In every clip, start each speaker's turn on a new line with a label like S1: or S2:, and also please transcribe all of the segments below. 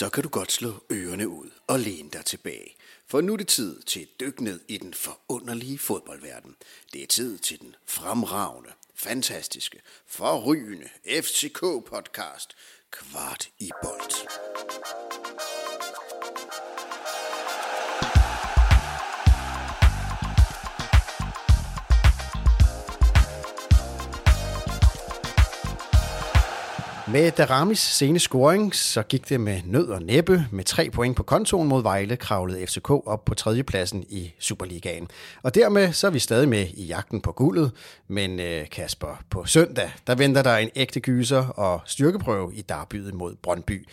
S1: så kan du godt slå ørerne ud og læne dig tilbage. For nu er det tid til et dyk ned i den forunderlige fodboldverden. Det er tid til den fremragende, fantastiske, forrygende FCK-podcast. Kvart i bold. Med Daramis sene scoring, så gik det med nød og næppe. Med tre point på kontoen mod Vejle kravlede FCK op på tredjepladsen i Superligaen. Og dermed så er vi stadig med i jagten på guldet. Men øh, Kasper, på søndag, der venter der en ægte gyser og styrkeprøve i derbyet mod Brøndby.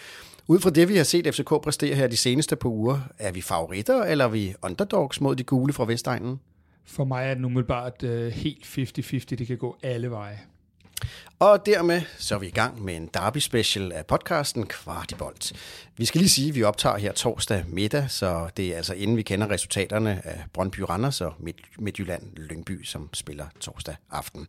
S1: Ud fra det, vi har set FCK præstere her de seneste par uger, er vi favoritter, eller er vi underdogs mod de gule fra Vestegnen?
S2: For mig er det umiddelbart uh, helt 50-50. Det kan gå alle veje.
S1: Og dermed så er vi i gang med en Derby special af podcasten Kvartibolt. Vi skal lige sige, at vi optager her torsdag middag, så det er altså inden vi kender resultaterne af Brøndby Randers og Midtjylland Lyngby, som spiller torsdag aften.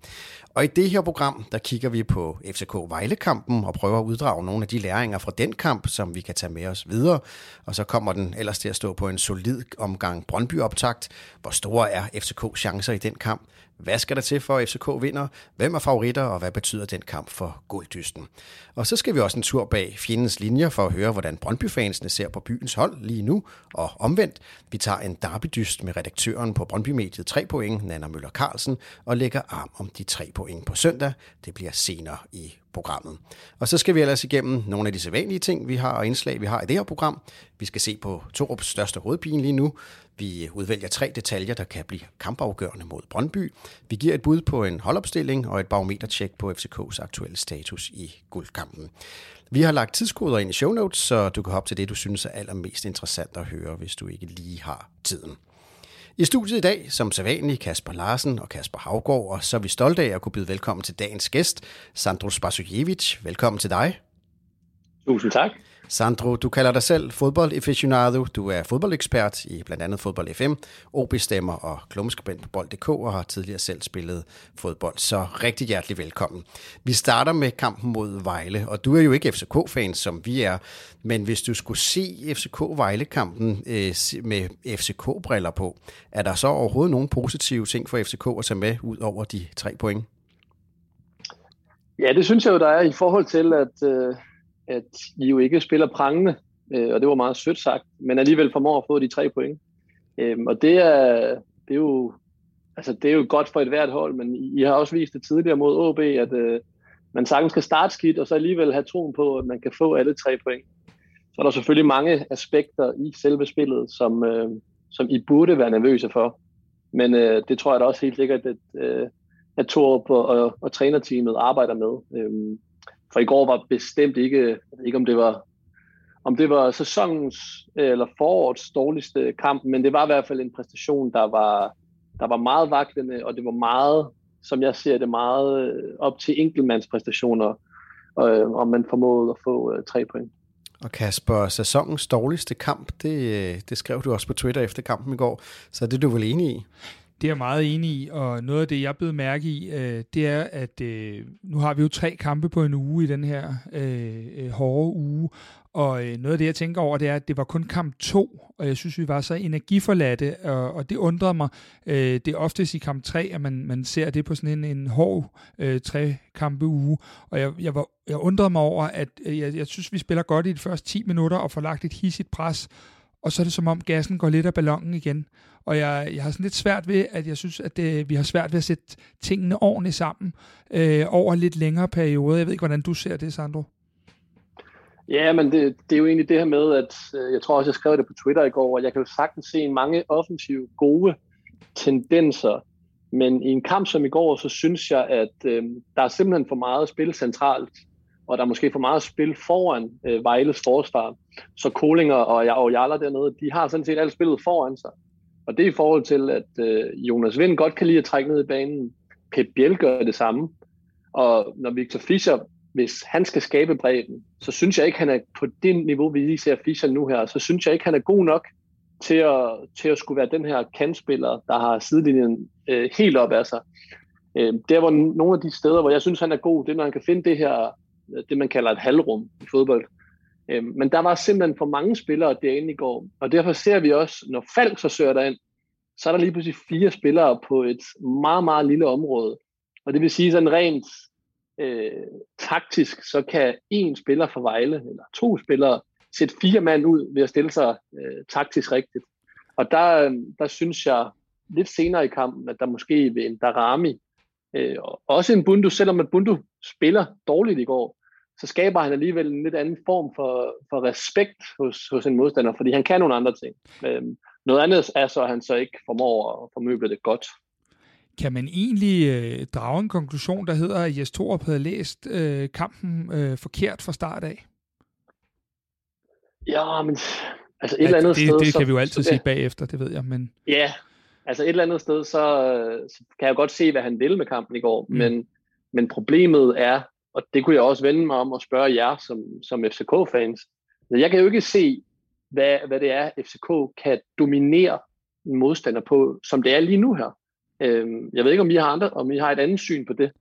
S1: Og i det her program, der kigger vi på FCK Vejle-kampen og prøver at uddrage nogle af de læringer fra den kamp, som vi kan tage med os videre. Og så kommer den ellers til at stå på en solid omgang Brøndby-optakt. Hvor store er FCK chancer i den kamp? Hvad skal der til for, at FCK vinder? Hvem er favoritter, og hvad betyder den kamp for gulddysten? Og så skal vi også en tur bag fjendens linjer for at høre, hvordan Brøndby-fansene ser på byens hold lige nu, og omvendt. Vi tager en derbydyst med redaktøren på Brøndby-mediet 3 point, Nana Møller Carlsen, og lægger arm om de 3 point på søndag. Det bliver senere i programmet. Og så skal vi ellers igennem nogle af de sædvanlige ting, vi har og indslag, vi har i det her program. Vi skal se på Torups største hovedpine lige nu. Vi udvælger tre detaljer, der kan blive kampafgørende mod Brøndby. Vi giver et bud på en holdopstilling og et barometertjek på FCK's aktuelle status i guldkampen. Vi har lagt tidskoder ind i show notes, så du kan hoppe til det, du synes er allermest interessant at høre, hvis du ikke lige har tiden. I studiet i dag, som sædvanligt, Kasper Larsen og Kasper Havgård, og så er vi stolte af at kunne byde velkommen til dagens gæst, Sandro Spasojevic. Velkommen til dig.
S3: Tusind tak.
S1: Sandro, du kalder dig selv fodboldaficionado. Du er fodboldekspert i blandt andet Fodbold FM, OB-stemmer og klummeskribent på bold.dk og har tidligere selv spillet fodbold. Så rigtig hjertelig velkommen. Vi starter med kampen mod Vejle, og du er jo ikke FCK-fan, som vi er, men hvis du skulle se FCK-Vejle-kampen øh, med FCK-briller på, er der så overhovedet nogle positive ting for FCK at tage med ud over de tre point?
S3: Ja, det synes jeg jo, der er i forhold til, at øh at I jo ikke spiller prangende, øh, og det var meget sødt sagt, men alligevel formår at få de tre point. Øh, og det er, det er jo altså det er jo godt for et hvert hold, men I har også vist det tidligere mod OB, at øh, man sagtens skal starte skidt, og så alligevel have troen på, at man kan få alle tre point. Så er der selvfølgelig mange aspekter i selve spillet, som, øh, som I burde være nervøse for. Men øh, det tror jeg da også helt sikkert, at, øh, at Torup og, og, og trænerteamet arbejder med. Øh, for i går var bestemt ikke, jeg ved ikke om det var om det var sæsonens øh, eller forårets dårligste kamp, men det var i hvert fald en præstation, der var, der var meget vaklende, og det var meget, som jeg ser det, meget øh, op til enkeltmandspræstationer, øh, om man formåede at få øh, tre point.
S1: Og Kasper, sæsonens dårligste kamp, det, øh, det skrev du også på Twitter efter kampen i går, så det er du vel enig i?
S2: Det er jeg meget enig i, og noget af det, jeg er blevet mærke i, øh, det er, at øh, nu har vi jo tre kampe på en uge i den her øh, øh hårde uge, og øh, noget af det, jeg tænker over, det er, at det var kun kamp to, og jeg synes, vi var så energiforladte, og, og det undrer mig. Øh, det er oftest i kamp tre, at man, man ser det på sådan en, en hård øh, tre kampe uge, og jeg, jeg, var, jeg undrede mig over, at øh, jeg, jeg synes, vi spiller godt i de første 10 minutter og får lagt et hissigt pres, og så er det som om gassen går lidt af ballonen igen. Og jeg, jeg har sådan lidt svært ved, at jeg synes, at det, vi har svært ved at sætte tingene ordentligt sammen øh, over lidt længere periode. Jeg ved ikke, hvordan du ser det, Sandro.
S3: Ja, men det, det er jo egentlig det her med, at øh, jeg tror også, jeg skrev det på Twitter i går, at jeg kan jo sagtens se mange offensive gode tendenser, men i en kamp som i går, så synes jeg, at øh, der er simpelthen for meget spil centralt og der er måske for meget spil foran øh, Vejles forsvar. Så Kolinger og, og Jarler dernede, de har sådan set alt spillet foran sig. Og det er i forhold til, at øh, Jonas Vind godt kan lide at trække ned i banen. Pep Biel gør det samme. Og når Victor Fischer, hvis han skal skabe bredden, så synes jeg ikke, han er på det niveau, vi lige ser Fischer nu her, så synes jeg ikke, han er god nok til at, til at skulle være den her kantspiller, der har sidelinjen øh, helt op af sig. Øh, der var nogle af de steder, hvor jeg synes, han er god, det er, når han kan finde det her øh, det, man kalder et halvrum i fodbold. Øh, men der var simpelthen for mange spillere derinde i går, og derfor ser vi også, når Falk så søger derind, så er der lige pludselig fire spillere på et meget, meget lille område. Og det vil sige sådan rent øh, taktisk, så kan en spiller for Vejle, eller to spillere, sætte fire mand ud ved at stille sig øh, taktisk rigtigt. Og der, øh, der synes jeg lidt senere i kampen, at der måske ved en Darami, øh, også en Bundu, selvom at Bundu spiller dårligt i går, så skaber han alligevel en lidt anden form for, for respekt hos, hos en modstander, fordi han kan nogle andre ting. Øh, noget andet er så, at han så ikke formår at formøble det godt.
S2: Kan man egentlig øh, drage en konklusion, der hedder, at Jes Torup havde læst øh, kampen øh, forkert fra start af?
S3: Ja, men altså et ja, eller andet
S2: det,
S3: sted...
S2: Det kan så, vi jo altid så, sige bagefter, det ved jeg, men...
S3: Ja, altså et eller andet sted, så, så kan jeg godt se, hvad han ville med kampen i går, mm. men, men problemet er, og det kunne jeg også vende mig om og spørge jer som, som FCK-fans, altså, jeg kan jo ikke se, hvad, hvad det er, FCK kan dominere en modstander på, som det er lige nu her. Øhm, jeg ved ikke, om I har andre, om I har et andet syn på det.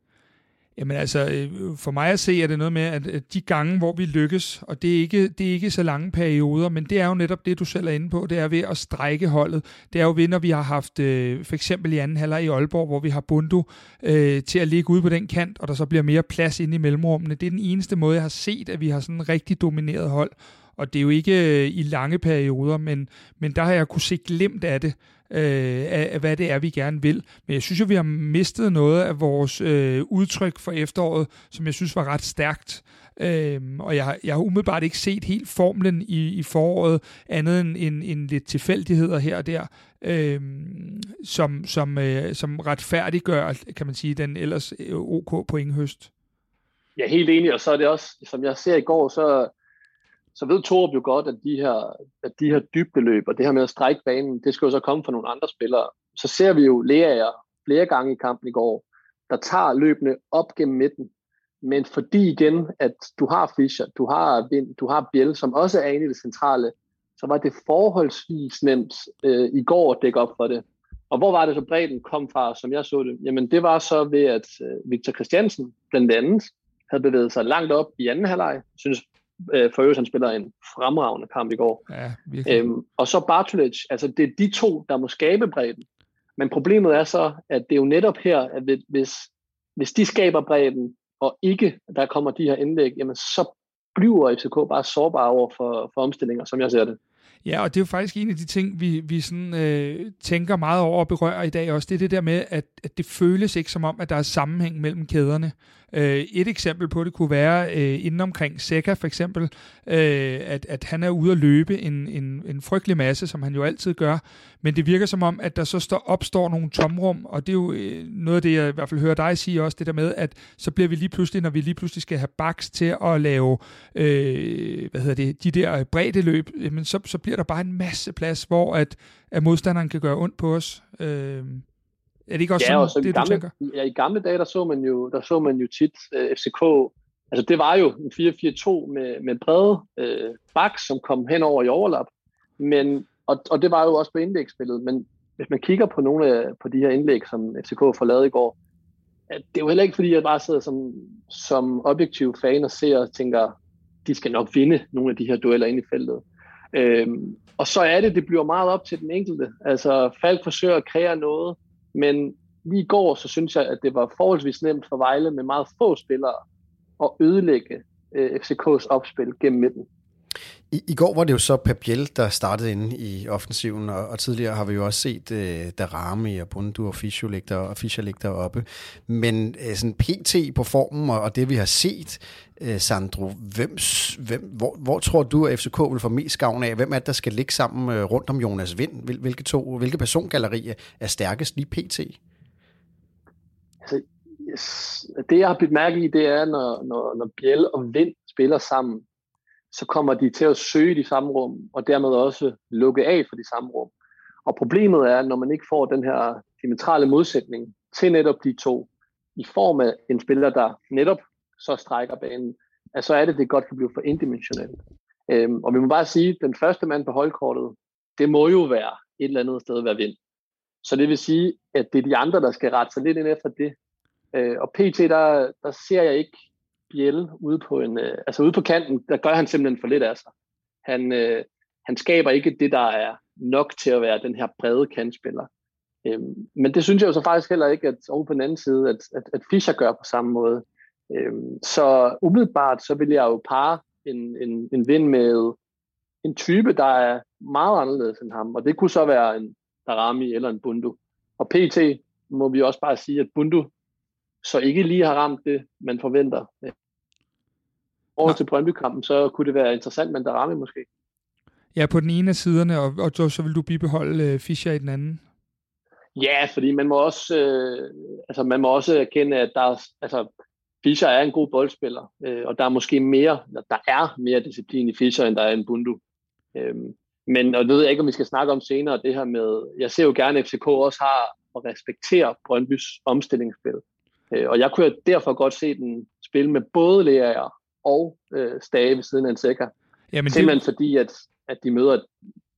S2: Jamen altså, øh, for mig at se, er det noget med, at de gange, hvor vi lykkes, og det er, ikke, det er ikke så lange perioder, men det er jo netop det, du selv er inde på, det er ved at strække holdet. Det er jo ved, når vi har haft, øh, for eksempel i anden halvleg i Aalborg, hvor vi har Bundu øh, til at ligge ude på den kant, og der så bliver mere plads inde i mellemrummene. Det er den eneste måde, jeg har set, at vi har sådan en rigtig domineret hold. Og det er jo ikke øh, i lange perioder, men, men der har jeg kunne se glemt af det øh, af, af, hvad det er, vi gerne vil. Men jeg synes jo, vi har mistet noget af vores øh, udtryk for efteråret, som jeg synes var ret stærkt. Øhm, og jeg, jeg har umiddelbart ikke set helt formlen i, i foråret, andet end, end, end lidt tilfældigheder her og der, øhm, som, som, øh, som retfærdiggør, kan man sige, den ellers øh, OK pointhøst.
S3: Jeg er helt enig, og så er det også, som jeg ser i går, så så ved Torup jo godt, at de her, at de her dybdeløb og det her med at strække banen, det skal jo så komme fra nogle andre spillere. Så ser vi jo Lea flere gange i kampen i går, der tager løbende op gennem midten. Men fordi igen, at du har Fischer, du har Vind, du har Biel, som også er inde i det centrale, så var det forholdsvis nemt øh, i går at dække op for det. Og hvor var det så bredden kom fra, som jeg så det? Jamen det var så ved, at øh, Victor Christiansen blandt andet havde bevæget sig langt op i anden halvleg. synes Øh, for øvrigt, han spiller en fremragende kamp i går. Ja, øhm, og så Bartolic, altså det er de to, der må skabe bredden. Men problemet er så, at det er jo netop her, at hvis, hvis de skaber bredden, og ikke der kommer de her indlæg, jamen så bliver FCK bare sårbar over for, for omstillinger, som jeg ser det.
S2: Ja, og det er jo faktisk en af de ting, vi, vi sådan, øh, tænker meget over og berører i dag også. Det er det der med, at, at det føles ikke som om, at der er sammenhæng mellem kæderne. Øh, et eksempel på det kunne være øh, inden omkring Seca for eksempel, øh, at, at han er ude at løbe en, en, en frygtelig masse, som han jo altid gør, men det virker som om, at der så står, opstår nogle tomrum, og det er jo øh, noget af det, jeg i hvert fald hører dig sige også, det der med, at så bliver vi lige pludselig, når vi lige pludselig skal have baks til at lave, øh, hvad hedder det, de der brede løb, men så, så bliver der bare en masse plads, hvor at, at modstanderen kan gøre ondt på os. Øh, er det ikke også ja, sådan, det,
S3: gamle,
S2: du tænker?
S3: Ja, i gamle dage, der så man jo, der så man jo tit øh, FCK, altså det var jo en 4-4-2 med, med brede uh, baks, som kom hen over i overlap, men, og, og det var jo også på indlægsspillet, men hvis man kigger på nogle af på de her indlæg, som FCK får lavet i går, at det er jo heller ikke, fordi jeg bare sidder som, som objektiv fan og ser og tænker, de skal nok vinde nogle af de her dueller ind i feltet. Øhm, og så er det, det bliver meget op til den enkelte. Altså, Falk forsøger at kreere noget, men lige i går, så synes jeg, at det var forholdsvis nemt for Vejle med meget få spillere at ødelægge øh, FCK's opspil gennem midten.
S1: I, I går var det jo så Pabiel, der startede inde i offensiven, og, og tidligere har vi jo også set øh, Darami og Bundu og Fischer ligge der, og Fischer ligge deroppe. Men øh, sådan PT på formen og, og det vi har set, øh, Sandro, hvem, hvem, hvor, hvor tror du, at FCK vil få mest gavn af? Hvem er det, der skal ligge sammen øh, rundt om Jonas Vind? Hvil, hvilke, to, hvilke persongalleri er stærkest lige PT?
S3: Altså, yes. Det jeg har blivet mærke i, det er, når, når, når Biel og Vind spiller sammen, så kommer de til at søge de samme rum, og dermed også lukke af for de samme rum. Og problemet er, når man ikke får den her diametrale modsætning til netop de to, i form af en spiller, der netop så strækker banen, at så er det, det godt kan blive for indimensionelt. Øhm, og vi må bare sige, at den første mand på holdkortet, det må jo være et eller andet sted være vind. Så det vil sige, at det er de andre, der skal rette sig lidt ind efter det. Øh, og pt. Der, der ser jeg ikke Biel ude på, en, øh, altså ude på kanten, der gør han simpelthen for lidt af sig. Han, øh, han skaber ikke det, der er nok til at være den her brede kantspiller. Øhm, men det synes jeg jo så faktisk heller ikke, at over på den anden side, at, at, at Fischer gør på samme måde. Øhm, så umiddelbart, så vil jeg jo pare en, en, en vind med en type, der er meget anderledes end ham, og det kunne så være en Darami eller en Bundu. Og PT må vi også bare sige, at Bundu så ikke lige har ramt det, man forventer. Over til Brøndby-kampen, så kunne det være interessant med Darami måske.
S2: Ja, på den ene af siderne, og, og så vil du bibeholde uh, Fischer i den anden?
S3: Ja, fordi man må også, øh, altså man må også erkende, at der er, altså, Fischer er en god boldspiller, øh, og der er måske mere, der er mere disciplin i Fischer, end der er en Bundu. Øh, men og det ved jeg ikke, om vi skal snakke om senere, det her med, jeg ser jo gerne, at FCK også har at respektere Brøndbys omstillingsspil. Øh, og jeg kunne derfor godt se den spille med både Lea og øh, Stage ved siden af en Seca. Jamen, Simpelthen det... fordi, at, at de møder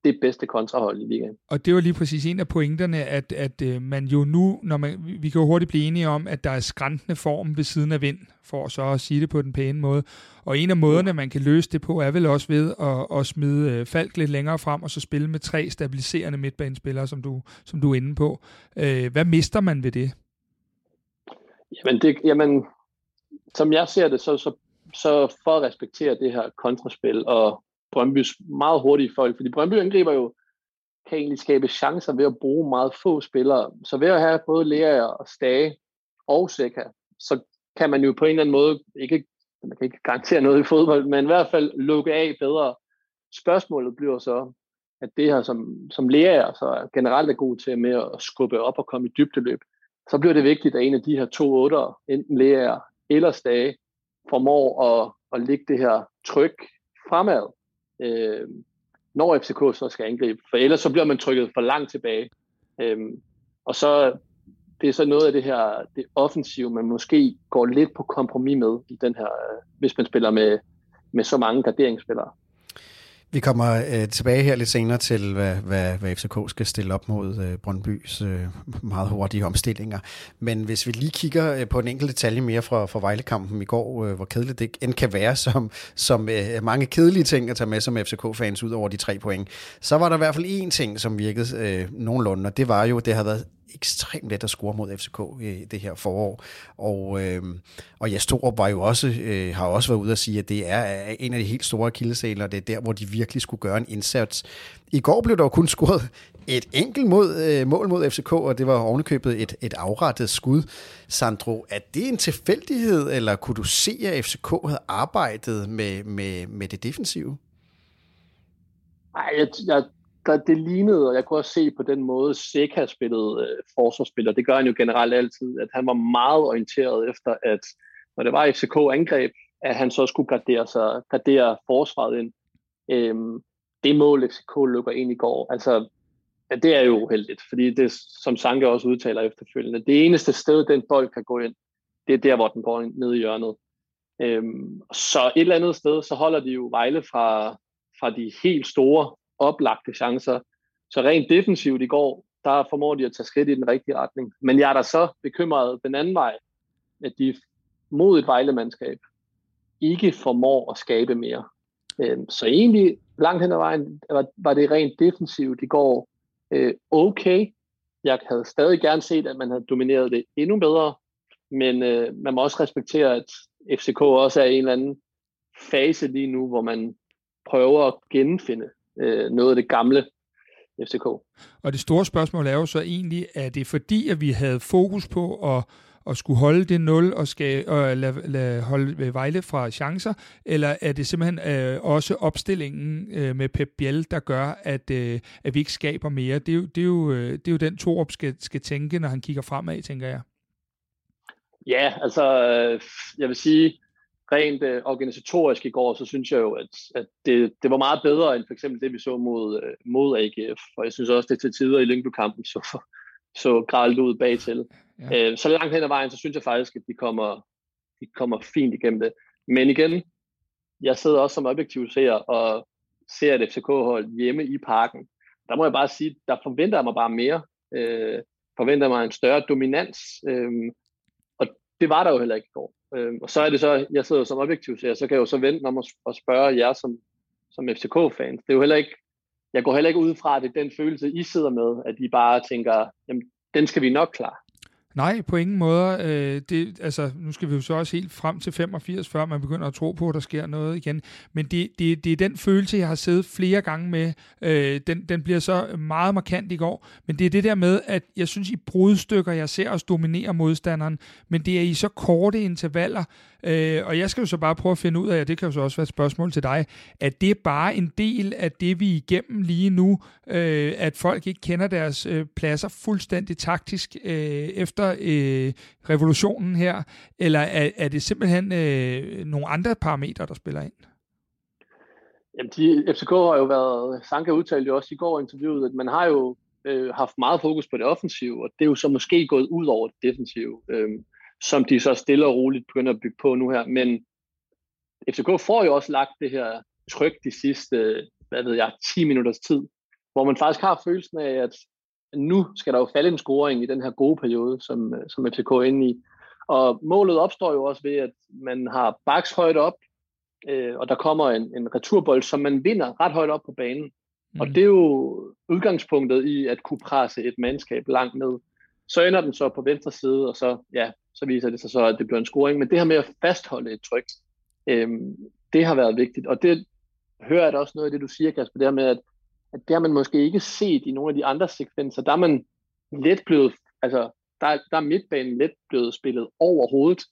S3: det bedste kontrahold i ligaen.
S2: Og det var lige præcis en af pointerne, at, at øh, man jo nu, når man, vi kan jo hurtigt blive enige om, at der er skræntende form ved siden af vind, for så at sige det på den pæne måde. Og en af måderne, man kan løse det på, er vel også ved at, at smide øh, Falk lidt længere frem, og så spille med tre stabiliserende midtbanespillere, som du, som du er inde på. Øh, hvad mister man ved det?
S3: Jamen, det, jamen som jeg ser det, så, så, så for at respektere det her kontraspil og Brøndbys meget hurtige folk, fordi Brøndby angriber jo kan egentlig skabe chancer ved at bruge meget få spillere. Så ved at have både Lea og Stage og Seca, så kan man jo på en eller anden måde, ikke, man kan ikke garantere noget i fodbold, men i hvert fald lukke af bedre. Spørgsmålet bliver så, at det her, som, som Lea så generelt er god til med at skubbe op og komme i dybdeløb, så bliver det vigtigt, at en af de her to otter, enten lærer eller Stage, formår at, at lægge det her tryk fremad øh, når FCK så skal angribe. For ellers så bliver man trykket for langt tilbage. Øh, og så det er så noget af det her det offensive, man måske går lidt på kompromis med i den her, øh, hvis man spiller med, med så mange garderingsspillere.
S1: Vi kommer øh, tilbage her lidt senere til, hvad, hvad, hvad FCK skal stille op mod øh, Brøndbys øh, meget hurtige omstillinger. Men hvis vi lige kigger øh, på en enkelt detalje mere fra, fra Vejlekampen i går, øh, hvor kedeligt det end kan være, som, som øh, mange kedelige ting at tage med som FCK-fans ud over de tre point, så var der i hvert fald én ting, som virkede øh, nogenlunde, og det var jo, det har været ekstremt let at score mod FCK i øh, det her forår. Og, øh, og Jes Torup var jo også, øh, har også været ude at sige, at det er en af de helt store kildesæler, det er der, hvor de virkelig skulle gøre en indsats. I går blev der jo kun scoret et enkelt mod, øh, mål mod FCK, og det var ovenikøbet et, et afrettet skud. Sandro, er det en tilfældighed, eller kunne du se, at FCK havde arbejdet med, med, med det defensive?
S3: Nej, jeg, jeg der, det lignede, og jeg kunne også se på den måde, Seca spillede øh, forsvarsspiller. det gør han jo generelt altid, at han var meget orienteret efter, at når det var FCK angreb, at han så skulle gardere, sig, gardere forsvaret ind. Øhm, det mål, FCK lukker ind i går, altså, ja, det er jo uheldigt, fordi det, som Sanke også udtaler efterfølgende, det eneste sted, den bold kan gå ind, det er der, hvor den går ned i hjørnet. Øhm, så et eller andet sted, så holder de jo Vejle fra, fra de helt store oplagte chancer. Så rent defensivt i går, der formår de at tage skridt i den rigtige retning. Men jeg er da så bekymret den anden vej, at de mod et vejlemandskab ikke formår at skabe mere. Øhm, så egentlig langt hen ad vejen var det rent defensivt i går øh, okay. Jeg havde stadig gerne set, at man havde domineret det endnu bedre, men øh, man må også respektere, at FCK også er i en eller anden fase lige nu, hvor man prøver at genfinde øh, noget af det gamle FCK.
S2: Og det store spørgsmål er jo så egentlig, er det fordi, at vi havde fokus på at at skulle holde det 0 og, skal, og lade, lade holde Vejle fra chancer, eller er det simpelthen øh, også opstillingen øh, med Pep Biel, der gør, at, øh, at vi ikke skaber mere? Det er jo, det er jo, øh, det er jo den Torup skal, skal tænke, når han kigger fremad, tænker jeg.
S3: Ja, altså øh, jeg vil sige, rent øh, organisatorisk i går, så synes jeg jo, at, at det, det var meget bedre end for eksempel det, vi så mod, øh, mod AGF. Og jeg synes også, det til tider i Lyngby-kampen så, så gralt ud bag til. Ja. Øh, så langt hen ad vejen, så synes jeg faktisk, at de kommer, de kommer fint igennem det. Men igen, jeg sidder også som objektiv ser og ser et FCK-hold hjemme i parken. Der må jeg bare sige, der forventer jeg mig bare mere. Øh, forventer mig en større dominans. Øh, og det var der jo heller ikke i går. Øh, og så er det så, jeg sidder jo som objektiv, så, så kan jeg jo så vente om at spørge jer som, som FCK-fans. Det er jo heller ikke, jeg går heller ikke ud fra, at det er den følelse, I sidder med, at I bare tænker, jamen, den skal vi nok klare.
S2: Nej, på ingen måde. Øh, det, altså, nu skal vi jo så også helt frem til 85, før man begynder at tro på, at der sker noget igen. Men det, det, det er den følelse, jeg har siddet flere gange med. Øh, den, den bliver så meget markant i går. Men det er det der med, at jeg synes, i brudstykker, jeg ser os dominere modstanderen, men det er i så korte intervaller, Øh, og jeg skal jo så bare prøve at finde ud af, og det kan jo så også være et spørgsmål til dig, at det er bare en del af det, vi er igennem lige nu, øh, at folk ikke kender deres øh, pladser fuldstændig taktisk øh, efter øh, revolutionen her, eller er, er det simpelthen øh, nogle andre parametre, der spiller ind?
S3: Jamen, de, FCK har jo været, Sanka udtalte jo også i går i interviewet, at man har jo øh, haft meget fokus på det offensive, og det er jo så måske gået ud over det defensive. Øh, som de så stille og roligt begynder at bygge på nu her. Men FCK får jo også lagt det her tryk de sidste, hvad ved jeg, 10 minutters tid, hvor man faktisk har følelsen af, at nu skal der jo falde en scoring i den her gode periode, som, som FCK er inde i. Og målet opstår jo også ved, at man har baks højt op, øh, og der kommer en, en returbold, som man vinder ret højt op på banen. Mm. Og det er jo udgangspunktet i at kunne presse et mandskab langt ned. Så ender den så på venstre side, og så, ja, så viser det sig så, at det bliver en scoring. Men det her med at fastholde et tryk, øhm, det har været vigtigt. Og det hører jeg da også noget af det, du siger, Kasper, det her med, at, at det har man måske ikke set i nogle af de andre sekvenser. Der er man let blevet, altså der, der er midtbanen let blevet spillet over hovedet,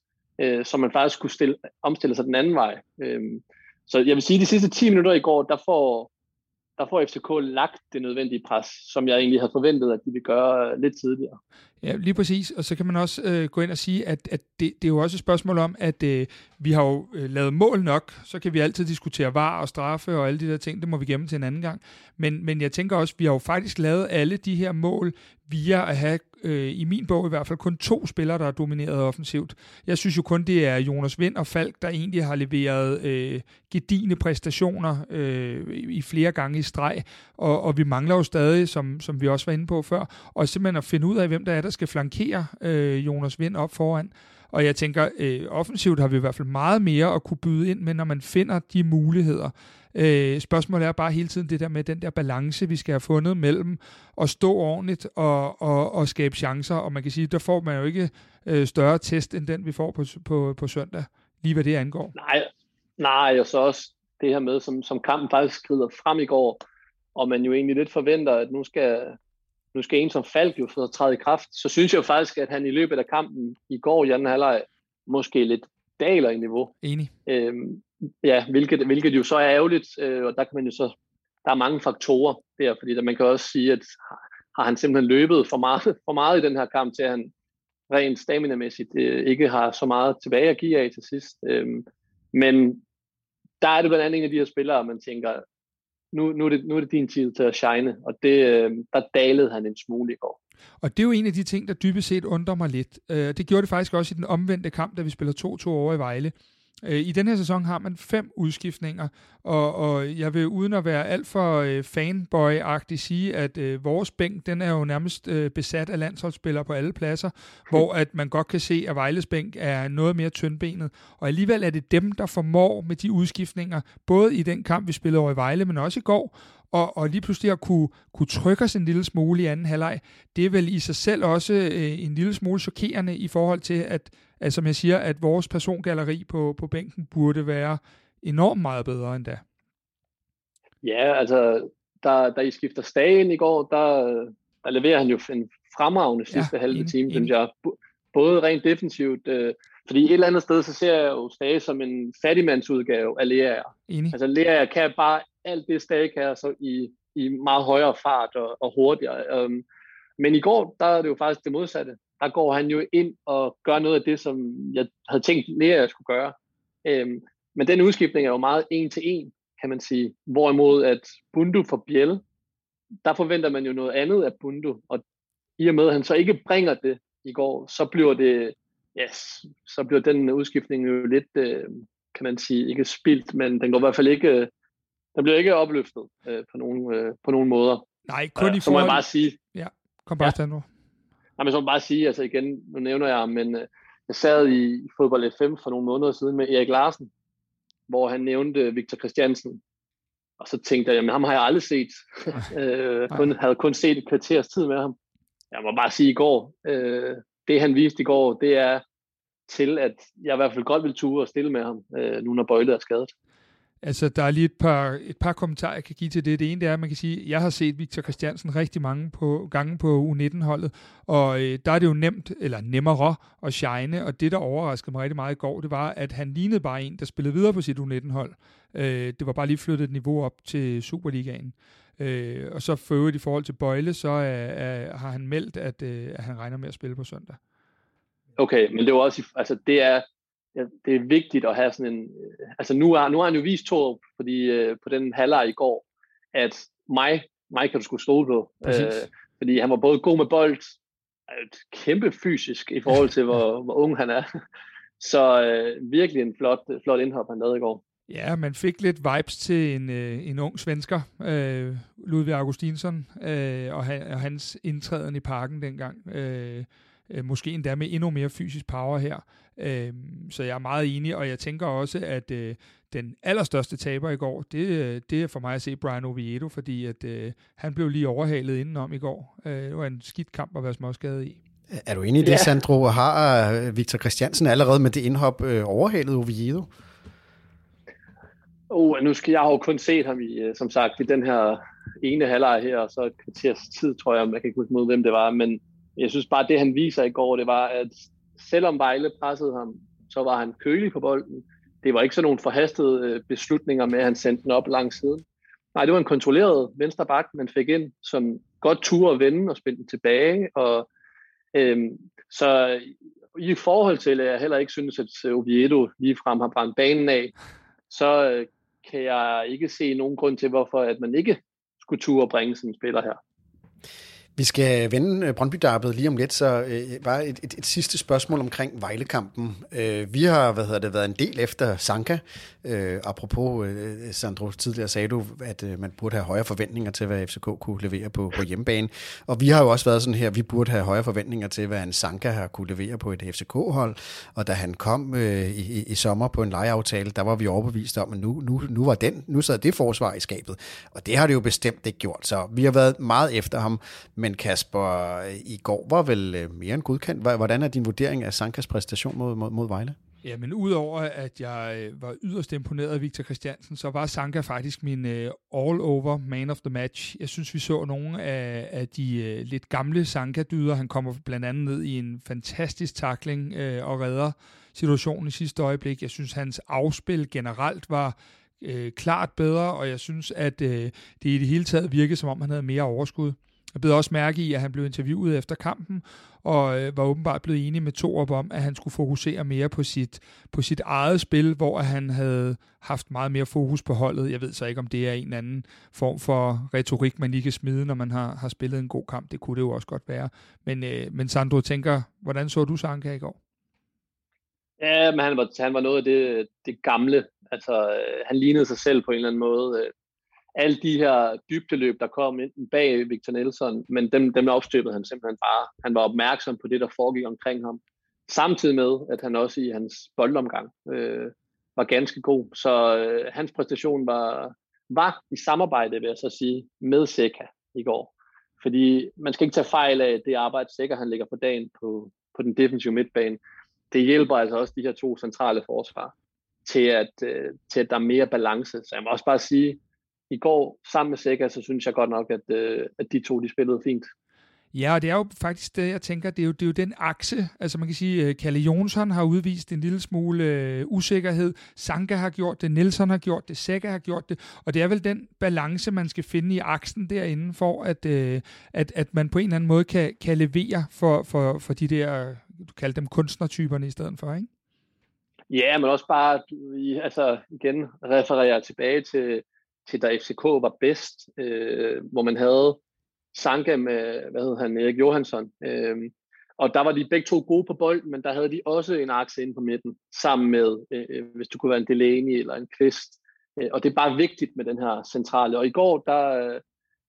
S3: øh, så man faktisk kunne stille, omstille sig den anden vej. Øh, så jeg vil sige, at de sidste 10 minutter i går, der får, der får FCK lagt det nødvendige pres, som jeg egentlig havde forventet, at de ville gøre lidt tidligere.
S2: Ja, lige præcis. Og så kan man også øh, gå ind og sige, at, at det, det er jo også et spørgsmål om, at øh, vi har jo øh, lavet mål nok, så kan vi altid diskutere var og straffe og alle de der ting, det må vi gemme til en anden gang. Men, men jeg tænker også, at vi har jo faktisk lavet alle de her mål via at have, øh, i min bog i hvert fald, kun to spillere, der er domineret offensivt. Jeg synes jo kun, det er Jonas Vind og Falk, der egentlig har leveret øh, gedigende præstationer øh, i flere gange i streg, og, og vi mangler jo stadig, som, som vi også var inde på før, og simpelthen at finde ud af, hvem der er, der skal flankere øh, Jonas Vind op foran. Og jeg tænker, øh, offensivt har vi i hvert fald meget mere at kunne byde ind med, når man finder de muligheder. Øh, spørgsmålet er bare hele tiden det der med den der balance, vi skal have fundet mellem at stå ordentligt og, og, og skabe chancer. Og man kan sige, der får man jo ikke øh, større test, end den vi får på, på, på søndag, lige hvad det angår.
S3: Nej, nej, og så også det her med, som, som kampen faktisk skrider frem i går, og man jo egentlig lidt forventer, at nu skal, nu skal en som Falk jo få træde i kraft, så synes jeg jo faktisk, at han i løbet af kampen i går i anden halvleg måske lidt daler i niveau.
S2: Enig.
S3: Øhm, ja, hvilket, hvilket jo så er ærgerligt, øh, og der kan man jo så, der er mange faktorer der, fordi der, man kan også sige, at har han simpelthen løbet for meget, for meget i den her kamp, til at han rent stamina-mæssigt øh, ikke har så meget tilbage at give af til sidst. Øhm, men der er det blandt andet en af de her spillere, man tænker, nu, nu, er det, nu er det din tid til at shine, og det, øh, der dalede han en smule i går.
S2: Og det er jo en af de ting, der dybest set undrer mig lidt. Øh, det gjorde det faktisk også i den omvendte kamp, da vi spiller 2-2 over i Vejle. Øh, I den her sæson har man fem udskiftninger, og, og jeg vil uden at være alt for øh, fanboy-agtig sige, at øh, vores bænk, den er jo nærmest øh, besat af landsholdsspillere på alle pladser, hvor at man godt kan se, at Vejles bænk er noget mere tyndbenet. Og alligevel er det dem, der formår med de udskiftninger, både i den kamp, vi spillede over i Vejle, men også i går, og, og lige pludselig at kunne, kunne trykke os en lille smule i anden halvleg, det er vel i sig selv også øh, en lille smule chokerende i forhold til, at, at som jeg siger, at vores persongalleri på, på bænken burde være enormt meget bedre end da.
S3: Ja, altså, der, da I skifter stagen i går, der, der leverer han jo en fremragende sidste ja, halve time, synes jeg. Både rent defensivt, øh, fordi et eller andet sted, så ser jeg jo Stage som en fattigmandsudgave af Lea. Altså Lea kan bare alt det Stage kan, så i, i meget højere fart og, og hurtigere. Um, men i går, der er det jo faktisk det modsatte. Der går han jo ind og gør noget af det, som jeg havde tænkt Lea skulle gøre. Um, men den udskiftning er jo meget en til en, kan man sige. Hvorimod at Bundu for Biel, der forventer man jo noget andet af Bundu. Og i og med, at han så ikke bringer det i går, så bliver det yes, så bliver den udskiftning jo lidt, øh, kan man sige, ikke spildt, men den går i hvert fald ikke, øh, den bliver ikke opløftet øh, på, nogen, øh, på nogen måder.
S2: Nej, kun
S3: ja,
S2: i forhold...
S3: Så må jeg bare sige...
S2: Ja, kom bare ja. nu.
S3: Nej, men så må bare sige, altså igen, nu nævner jeg men øh, jeg sad i fodbold FM for nogle måneder siden med Erik Larsen, hvor han nævnte Victor Christiansen. Og så tænkte jeg, jamen ham har jeg aldrig set. øh, kun, havde kun set et kvarters tid med ham. Jeg må bare sige i går, øh, det han viste i går, det er til, at jeg i hvert fald godt vil ture og stille med ham, øh, nu når Bøjle er skadet.
S2: Altså, der er lige et par, et par kommentarer, jeg kan give til det. Det ene det er, at man kan sige, at jeg har set Victor Christiansen rigtig mange på, gange på U19-holdet, og øh, der er det jo nemt, eller nemmere at shine, og det, der overraskede mig rigtig meget i går, det var, at han lignede bare en, der spillede videre på sit U19-hold. Øh, det var bare lige flyttet et niveau op til Superligaen. Øh, og så for øvrigt i forhold til Bøjle, så er, er, har han meldt, at, øh, at han regner med at spille på søndag.
S3: Okay, men det er også, altså det er, ja, det er vigtigt at have sådan en, altså nu har, nu har han jo vist to, fordi øh, på den halvleg i går, at mig, mig kan du skulle stole på, øh, fordi han var både god med bold, et kæmpe fysisk i forhold til, hvor, hvor ung han er. Så øh, virkelig en flot, flot indhop, han lavede i går.
S2: Ja, man fik lidt vibes til en, øh, en ung svensker, øh, Ludvig Augustinsson, øh, og, han, og hans indtræden i parken dengang. Øh, øh, måske endda med endnu mere fysisk power her. Øh, så jeg er meget enig, og jeg tænker også, at øh, den allerstørste taber i går, det, øh, det er for mig at se Brian Oviedo, fordi at, øh, han blev lige overhalet indenom i går. Øh, det var en skidt kamp at være småskadet i.
S1: Er du enig i det, ja. Sandro? Har Victor Christiansen allerede med det indhop øh, overhalet Oviedo?
S3: Oh, nu skal jeg jo kun set ham i, som sagt, i den her ene halvleg her, og så et kvarters tid, tror jeg, jeg kan ikke huske mod, hvem det var, men jeg synes bare, det han viser i går, det var, at selvom Vejle pressede ham, så var han kølig på bolden. Det var ikke sådan nogle forhastede øh, beslutninger med, at han sendte den op langs siden. Nej, det var en kontrolleret venstre bak, man fik ind, som godt turde at vende og spille den tilbage. Og, øhm, så i forhold til, at jeg heller ikke synes, at Oviedo ligefrem har brændt banen af, så øh, kan jeg ikke se nogen grund til, hvorfor at man ikke skulle turde at bringe sådan en spiller her.
S1: Vi skal vende øh, brøndby lige om lidt, så øh, bare et, et, et sidste spørgsmål omkring Vejlekampen. Øh, vi har hvad hedder det, været en del efter Sanka. Øh, apropos, øh, Sandro, tidligere sagde du, at øh, man burde have højere forventninger til, hvad FCK kunne levere på, på hjemmebane. Og vi har jo også været sådan her, vi burde have højere forventninger til, hvad en Sanka har kunne levere på et FCK-hold. Og da han kom øh, i, i sommer på en lejeaftale, der var vi overbevist om, at nu, nu, nu var den, nu sad det forsvar i skabet. Og det har det jo bestemt ikke gjort. Så vi har været meget efter ham, men men Kasper, øh, i går var vel øh, mere end godkendt. Hvordan er din vurdering af Sankas præstation mod, mod, mod Vejle?
S2: Ja, men udover at jeg øh, var yderst imponeret af Victor Christiansen, så var Sanka faktisk min uh, all-over man of the match. Jeg synes, vi så nogle af, af de uh, lidt gamle Sanka-dyder. Han kommer blandt andet ned i en fantastisk takling uh, og redder situationen i sidste øjeblik. Jeg synes, hans afspil generelt var øh, klart bedre, og jeg synes, at øh, det i det hele taget virkede, som om han havde mere overskud. Jeg blev også mærke i, at han blev interviewet efter kampen, og øh, var åbenbart blevet enig med Torup om, at han skulle fokusere mere på sit, på sit eget spil, hvor han havde haft meget mere fokus på holdet. Jeg ved så ikke, om det er en eller anden form for retorik, man lige kan smide, når man har, har spillet en god kamp. Det kunne det jo også godt være. Men, øh, men Sandro tænker, hvordan så du Sanka i går?
S3: Ja, men han var, han var noget af det, det gamle. Altså, øh, han lignede sig selv på en eller anden måde. Øh, alle de her dybdeløb, der kom ind bag Victor Nelson, men dem, dem opstøbede han simpelthen bare. Han var opmærksom på det, der foregik omkring ham. Samtidig med, at han også i hans boldomgang øh, var ganske god. Så øh, hans præstation var, var i samarbejde, vil jeg så sige, med Seca i går. Fordi man skal ikke tage fejl af det arbejde, Seca han lægger på dagen på, på den defensive midtbane. Det hjælper altså også de her to centrale forsvar til at, øh, til at der er mere balance. Så jeg må også bare sige, i går sammen med Sega, så synes jeg godt nok, at, øh, at de to de spillede fint.
S2: Ja, og det er jo faktisk det, jeg tænker, det er jo, det er jo den akse, altså man kan sige, øh, Kalle Jonsson har udvist en lille smule øh, usikkerhed, Sanka har gjort det, Nelson har gjort det, Sækker har gjort det, og det er vel den balance, man skal finde i aksen derinde, for at, øh, at, at man på en eller anden måde kan, kan levere for, for, for de der, du kalder dem kunstnertyperne i stedet for, ikke?
S3: Ja, men også bare, altså igen, refererer tilbage til, til da FCK var bedst, øh, hvor man havde Sanka med, hvad hedder han, Erik Johansson. Øh, og der var de begge to gode på bolden, men der havde de også en akse inde på midten, sammen med, øh, hvis du kunne være en Delaney eller en Kvist. Øh, og det er bare vigtigt med den her centrale. Og i går, der, øh,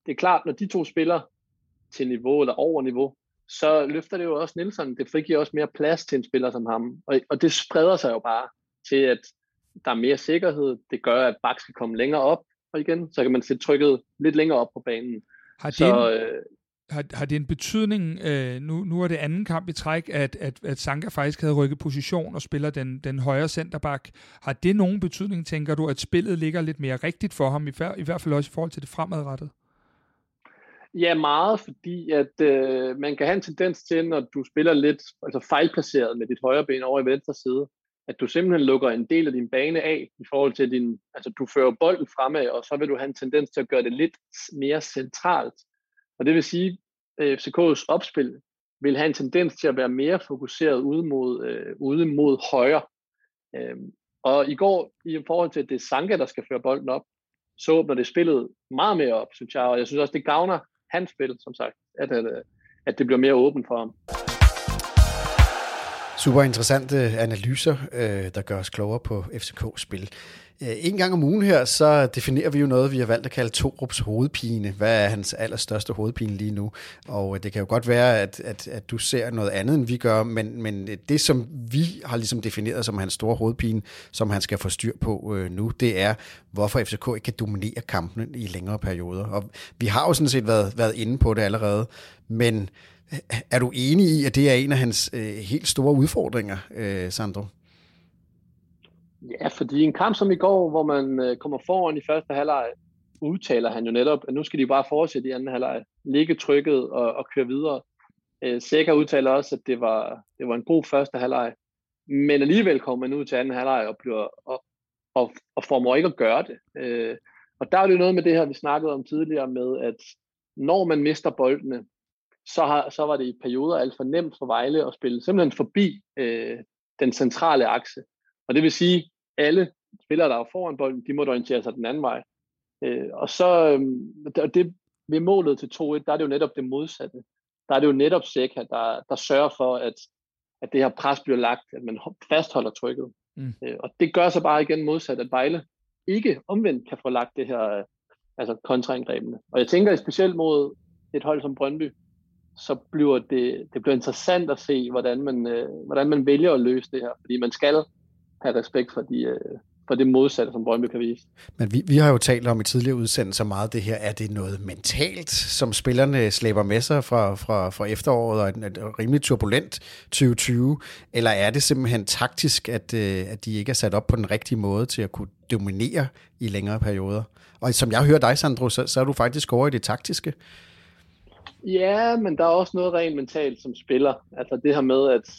S3: det er klart, når de to spiller til niveau eller over niveau, så løfter det jo også Nielsen. Det frigiver også mere plads til en spiller som ham. Og, og det spreder sig jo bare til, at der er mere sikkerhed. Det gør, at Bak skal komme længere op, og igen, så kan man sætte trykket lidt længere op på banen.
S2: Har det, så, en, øh, har, har det en betydning, øh, nu, nu er det anden kamp i træk, at, at, at Sanka faktisk havde rykket position og spiller den, den højre centerback. Har det nogen betydning, tænker du, at spillet ligger lidt mere rigtigt for ham, i, i hvert fald også i forhold til det fremadrettede?
S3: Ja, meget, fordi at øh, man kan have en tendens til, når du spiller lidt altså fejlplaceret med dit højre ben over i venstre side, at du simpelthen lukker en del af din bane af i forhold til din, altså du fører bolden fremad, og så vil du have en tendens til at gøre det lidt mere centralt. Og det vil sige, øh, at FCK's opspil vil have en tendens til at være mere fokuseret ude mod, øh, ude mod højre. Øhm, og i går, i forhold til, at det er Sanka, der skal føre bolden op, så åbner det spillet meget mere op, synes jeg. Og jeg synes også, det gavner hans spil, som sagt, at, at, at det bliver mere åbent for ham.
S1: Super interessante analyser, øh, der gør os klogere på FCK-spil. Øh, en gang om ugen her, så definerer vi jo noget, vi har valgt at kalde Torups hovedpine. Hvad er hans allerstørste hovedpine lige nu? Og øh, det kan jo godt være, at, at, at du ser noget andet, end vi gør, men, men det, som vi har ligesom defineret som hans store hovedpine, som han skal få styr på øh, nu, det er, hvorfor FCK ikke kan dominere kampene i længere perioder. Og vi har jo sådan set været, været inde på det allerede, men er du enig i, at det er en af hans øh, helt store udfordringer, øh, Sandro?
S3: Ja, fordi en kamp som i går, hvor man øh, kommer foran i første halvleg, udtaler han jo netop, at nu skal de bare fortsætte i anden halvleg, ligge trykket og, og køre videre. Øh, Sækker udtaler også, at det var, det var en god første halvleg, men alligevel kommer man ud til anden halvleg og, bliver, og, og, og formår ikke at gøre det. Øh, og der er det jo noget med det her, vi snakkede om tidligere med, at når man mister boldene, så, har, så var det i perioder alt for nemt for Vejle at spille simpelthen forbi øh, den centrale akse. Og det vil sige, at alle spillere, der er foran bolden, de må orientere sig den anden vej. Øh, og så øh, det, ved målet til 2-1, der er det jo netop det modsatte. Der er det jo netop Seca, der, der sørger for, at, at det her pres bliver lagt, at man fastholder trykket. Mm. Øh, og det gør så bare igen modsat, at Vejle ikke omvendt kan få lagt det her altså kontraangrebene. Og jeg tænker specielt mod et hold som Brøndby, så bliver det, det bliver interessant at se, hvordan man, øh, hvordan man vælger at løse det her. Fordi man skal have respekt for, de, øh, for det modsatte, som Brøndby kan vise.
S1: Men vi, vi har jo talt om i tidligere udsendelser meget det her. Er det noget mentalt, som spillerne slæber med sig fra, fra, fra efteråret og et, et rimelig turbulent 2020? Eller er det simpelthen taktisk, at, øh, at de ikke er sat op på den rigtige måde til at kunne dominere i længere perioder? Og som jeg hører dig, Sandro, så, så er du faktisk over i det taktiske.
S3: Ja, men der er også noget rent mentalt som spiller. Altså det her med, at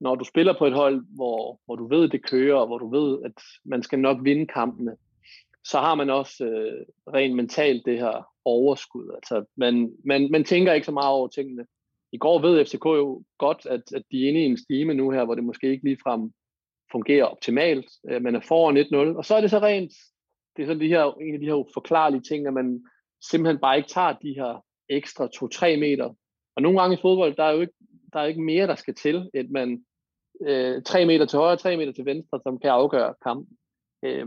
S3: når du spiller på et hold, hvor, hvor du ved, det kører, og hvor du ved, at man skal nok vinde kampene, så har man også øh, rent mentalt det her overskud. Altså, man, man, man tænker ikke så meget over tingene. I går ved FCK jo godt, at, at de er inde i en stime nu her, hvor det måske ikke ligefrem fungerer optimalt. Øh, man er foran 1-0, og så er det så rent, det er så de her, en af de her forklarlige ting, at man simpelthen bare ikke tager de her ekstra 2-3 meter. Og nogle gange i fodbold, der er jo ikke, der er ikke mere, der skal til, end man øh, 3 meter til højre, 3 meter til venstre, som kan afgøre kampen. Øh,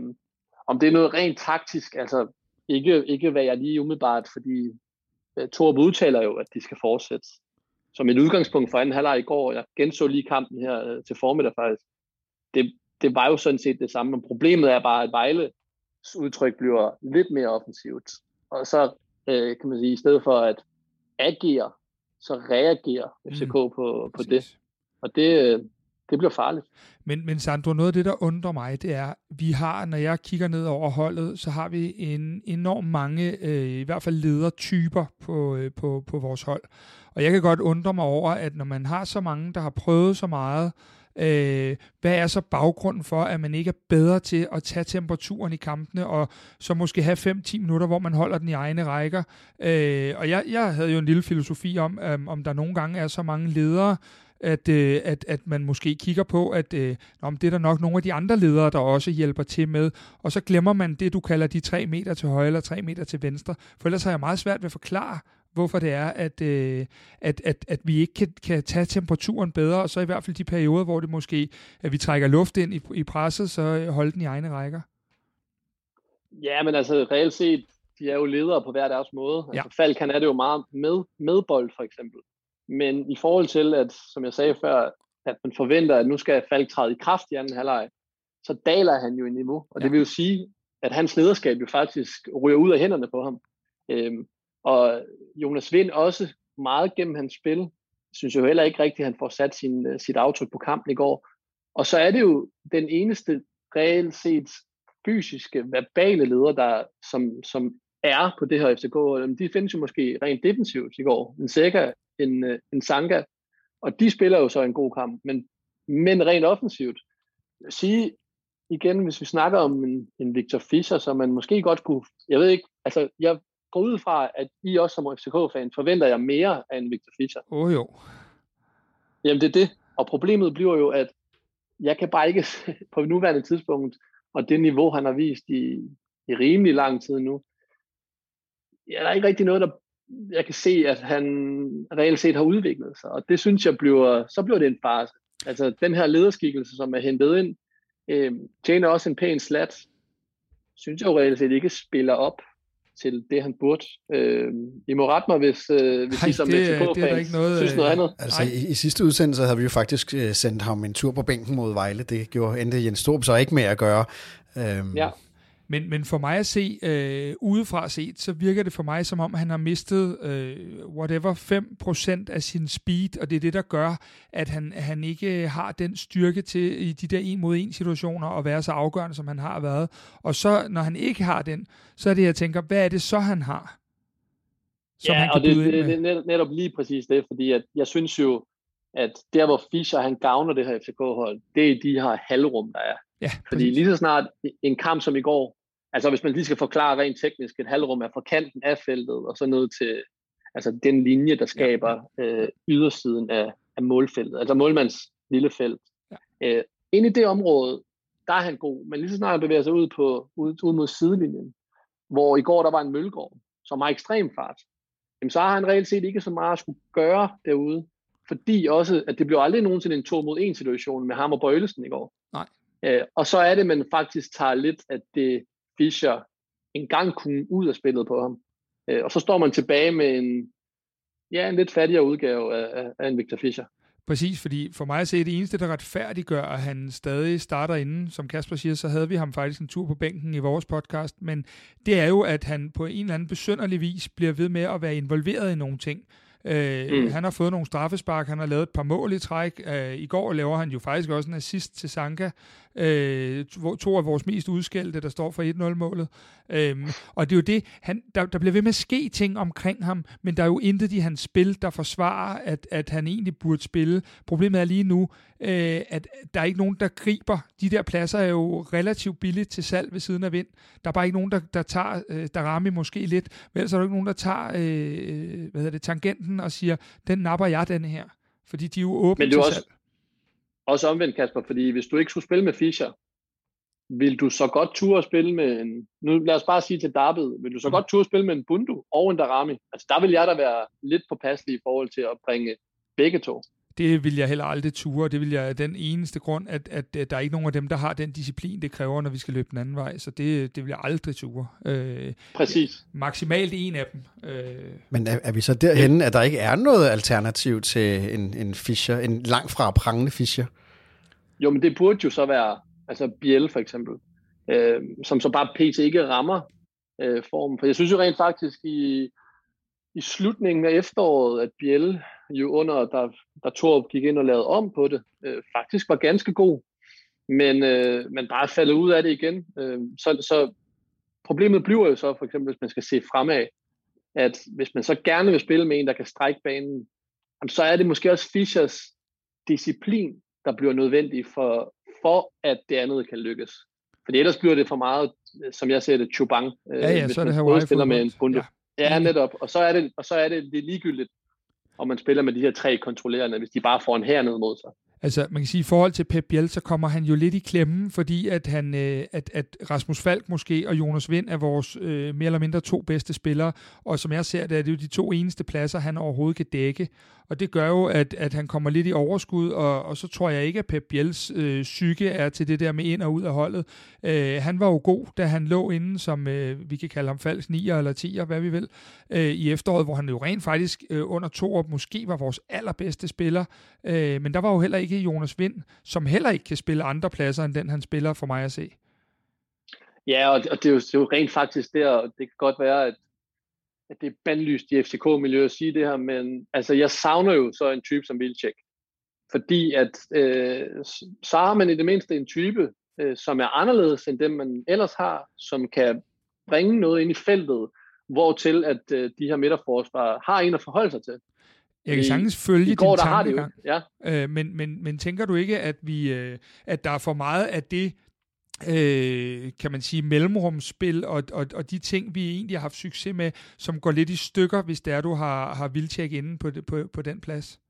S3: om det er noget rent taktisk, altså ikke, ikke hvad jeg lige umiddelbart, fordi øh, Torb udtaler jo, at de skal fortsætte. Som et udgangspunkt for anden halvleg i går, jeg genså lige kampen her øh, til formiddag faktisk, det, det var jo sådan set det samme, men problemet er bare, at Vejle udtryk bliver lidt mere offensivt. Og så øh, kan man sige, i stedet for at agere, så reagerer FCK mm. på, på det. Og det, øh, det bliver farligt.
S2: Men, men Sandro, noget af det, der undrer mig, det er, vi har, når jeg kigger ned over holdet, så har vi en enorm mange, øh, i hvert fald ledertyper på, øh, på, på vores hold. Og jeg kan godt undre mig over, at når man har så mange, der har prøvet så meget, Øh, Øh, hvad er så baggrunden for, at man ikke er bedre til at tage temperaturen i kampene, og så måske have 5-10 minutter, hvor man holder den i egne rækker? Øh, og jeg, jeg havde jo en lille filosofi om, øh, om der nogle gange er så mange ledere, at, øh, at, at man måske kigger på, at øh, om det er der nok nogle af de andre ledere, der også hjælper til med, og så glemmer man det, du kalder de 3 meter til højre eller 3 meter til venstre, for ellers har jeg meget svært ved at forklare, hvorfor det er, at, øh, at, at, at vi ikke kan, kan tage temperaturen bedre, og så i hvert fald de perioder, hvor det måske, at vi trækker luft ind i, i presset, så holde den i egne rækker.
S3: Ja, men altså reelt set, de er jo ledere på hver deres måde. Ja. Altså Falk, han er det jo meget med, med bold, for eksempel. Men i forhold til, at, som jeg sagde før, at man forventer, at nu skal Falk træde i kraft i anden halvleg, så daler han jo i niveau. Og ja. det vil jo sige, at hans lederskab jo faktisk ryger ud af hænderne på ham. Øhm, og Jonas Vind også meget gennem hans spil, synes jeg jo heller ikke rigtigt, at han får sat sin, øh, sit aftryk på kampen i går. Og så er det jo den eneste reelt set fysiske, verbale leder, der, som, som er på det her FCK. De findes jo måske rent defensivt i går. En Seca, en, øh, en Sanka, og de spiller jo så en god kamp. Men, men rent offensivt, sige igen, hvis vi snakker om en, en Victor Fischer, så man måske godt kunne, jeg ved ikke, altså jeg går ud fra, at I også som FCK-fan forventer jeg mere af en Victor Fischer.
S2: Åh oh, jo.
S3: Jamen det er det. Og problemet bliver jo, at jeg kan bare ikke på nuværende tidspunkt, og det niveau, han har vist i, i rimelig lang tid nu, ja, der er ikke rigtig noget, der jeg kan se, at han reelt set har udviklet sig. Og det synes jeg bliver, så bliver det en farse. Altså den her lederskikkelse, som er hentet ind, øh, tjener også en pæn slat, synes jeg jo reelt set ikke spiller op til det, han burde. Øh, I må rette mig, hvis, øh, hvis Ej, I som Mexico-fans synes noget andet.
S1: Altså, i, i sidste udsendelse havde vi jo faktisk øh, sendt ham en tur på bænken mod Vejle. Det gjorde endte Jens Storp så ikke med at gøre.
S2: Øh, ja. Men, men for mig at se, øh, udefra set, så virker det for mig som om, han har mistet øh, whatever 5% af sin speed, og det er det, der gør, at han, han ikke har den styrke til i de der en mod en situationer at være så afgørende, som han har været. Og så, når han ikke har den, så er det, jeg tænker, hvad er det så, han har?
S3: Som ja, han kan og det, det, det er netop, netop lige præcis det, fordi at jeg synes jo, at der hvor Fischer han gavner det her FCK-hold, det er de her halvrum, der er. Ja, Fordi lige så snart en kamp som i går, altså hvis man lige skal forklare rent teknisk, et halvrum er fra kanten af feltet, og så ned til altså den linje, der skaber ja. øh, ydersiden af, af målfeltet, altså målmands lille felt. Ja. Øh, ind i det område, der er han god, men lige så snart han bevæger sig ud, på, ud, ud mod sidelinjen, hvor i går der var en Mølgaard, som har ekstrem fart, jamen så har han reelt set ikke så meget at skulle gøre derude, fordi også, at det blev aldrig nogensinde en to mod en situation med ham og Bøjlesen i går.
S2: Nej.
S3: Øh, og så er det, man faktisk tager lidt, at det Fischer engang kunne ud af spillet på ham. Øh, og så står man tilbage med en, ja, en lidt fattigere udgave af, af en Victor Fischer.
S2: Præcis, fordi for mig at se, det eneste, der retfærdiggør, at han stadig starter inden, som Kasper siger, så havde vi ham faktisk en tur på bænken i vores podcast, men det er jo, at han på en eller anden besønderlig vis bliver ved med at være involveret i nogle ting. Øh, mm. Han har fået nogle straffespark, han har lavet et par mål i træk. Øh, I går laver han jo faktisk også en assist til Sanka. Øh, to af vores mest udskældte, der står for 1-0-målet. Øh, og det er jo det, han, der, der bliver ved med at ske ting omkring ham, men der er jo intet i hans spil, der forsvarer, at, at han egentlig burde spille. Problemet er lige nu, øh, at der er ikke nogen, der griber. De der pladser er jo relativt billigt til salg ved siden af vind. Der er bare ikke nogen, der, der tager, øh, der rammer måske lidt, men så er der ikke nogen, der tager øh, hvad hedder det, tangenten og siger, den napper jeg, den her. Fordi de er jo åbne men det er til også, salg.
S3: Også omvendt, Kasper, fordi hvis du ikke skulle spille med Fischer, vil du så godt ture at spille med en, nu lad os bare sige til Darby, vil du så mm. godt ture at spille med en Bundu og en Darami? Altså der vil jeg da være lidt påpasselig i forhold til at bringe begge to
S2: det vil jeg heller aldrig ture. Det vil jeg den eneste grund, at, at, at der er ikke nogen af dem, der har den disciplin, det kræver, når vi skal løbe den anden vej. Så det, det vil jeg aldrig ture.
S3: Øh, Præcis.
S2: Maksimalt en af dem. Øh.
S1: Men er, er vi så derhen, at der ikke er noget alternativ til en, en Fischer, en langt fra prangende Fischer?
S3: Jo, men det burde jo så være, altså Biel for eksempel, øh, som så bare pt. ikke rammer øh, formen. For jeg synes jo rent faktisk i, i slutningen af efteråret, at Biel jo under, der, der Torp gik ind og lavede om på det, øh, faktisk var ganske god, men, øh, men bare faldet ud af det igen. Øh, så, så problemet bliver jo så, for eksempel hvis man skal se fremad, at hvis man så gerne vil spille med en, der kan strække banen, så er det måske også Fischers disciplin, der bliver nødvendig for, for at det andet kan lykkes. For ellers bliver det for meget, som jeg ser det, chubang,
S2: øh, ja, ja, så er
S3: det
S2: man
S3: spiller med en bunde. Ja. Ja, netop. Og så er det, og så er det, det er ligegyldigt, om man spiller med de her tre kontrollerende, hvis de bare får en her ned mod sig.
S2: Altså, man kan sige, at i forhold til Pep Biel, så kommer han jo lidt i klemmen, fordi at, han, øh, at, at Rasmus Falk måske og Jonas Vind er vores øh, mere eller mindre to bedste spillere, og som jeg ser det, er det jo de to eneste pladser, han overhovedet kan dække. Og det gør jo, at, at han kommer lidt i overskud, og, og så tror jeg ikke, at Pep Biels øh, psyke er til det der med ind og ud af holdet. Øh, han var jo god, da han lå inde som, øh, vi kan kalde ham falsk 9'er eller 10'er, hvad vi vil, øh, i efteråret, hvor han jo rent faktisk øh, under to år måske var vores allerbedste spiller. Øh, men der var jo heller ikke Jonas Vind, som heller ikke kan spille andre pladser, end den han spiller for mig at se.
S3: Ja, og det, og det, er, jo, det er jo rent faktisk der, og det kan godt være, at at det er bandlyst i FCK-miljøet at sige det her, men altså, jeg savner jo så en type som Vilcek. Fordi at øh, så har man i det mindste en type, øh, som er anderledes end dem, man ellers har, som kan bringe noget ind i feltet, hvor til at øh, de her midterforsvarer har en at forholde sig til.
S2: Jeg kan sagtens følge går, din tankegang. Ja. Øh, men, men, men tænker du ikke, at vi øh, at der er for meget af det, øh, kan man sige, mellemrumspil og, og, og de ting, vi egentlig har haft succes med, som går lidt i stykker, hvis det er, du har, har vildtjek inde på, på, på den plads?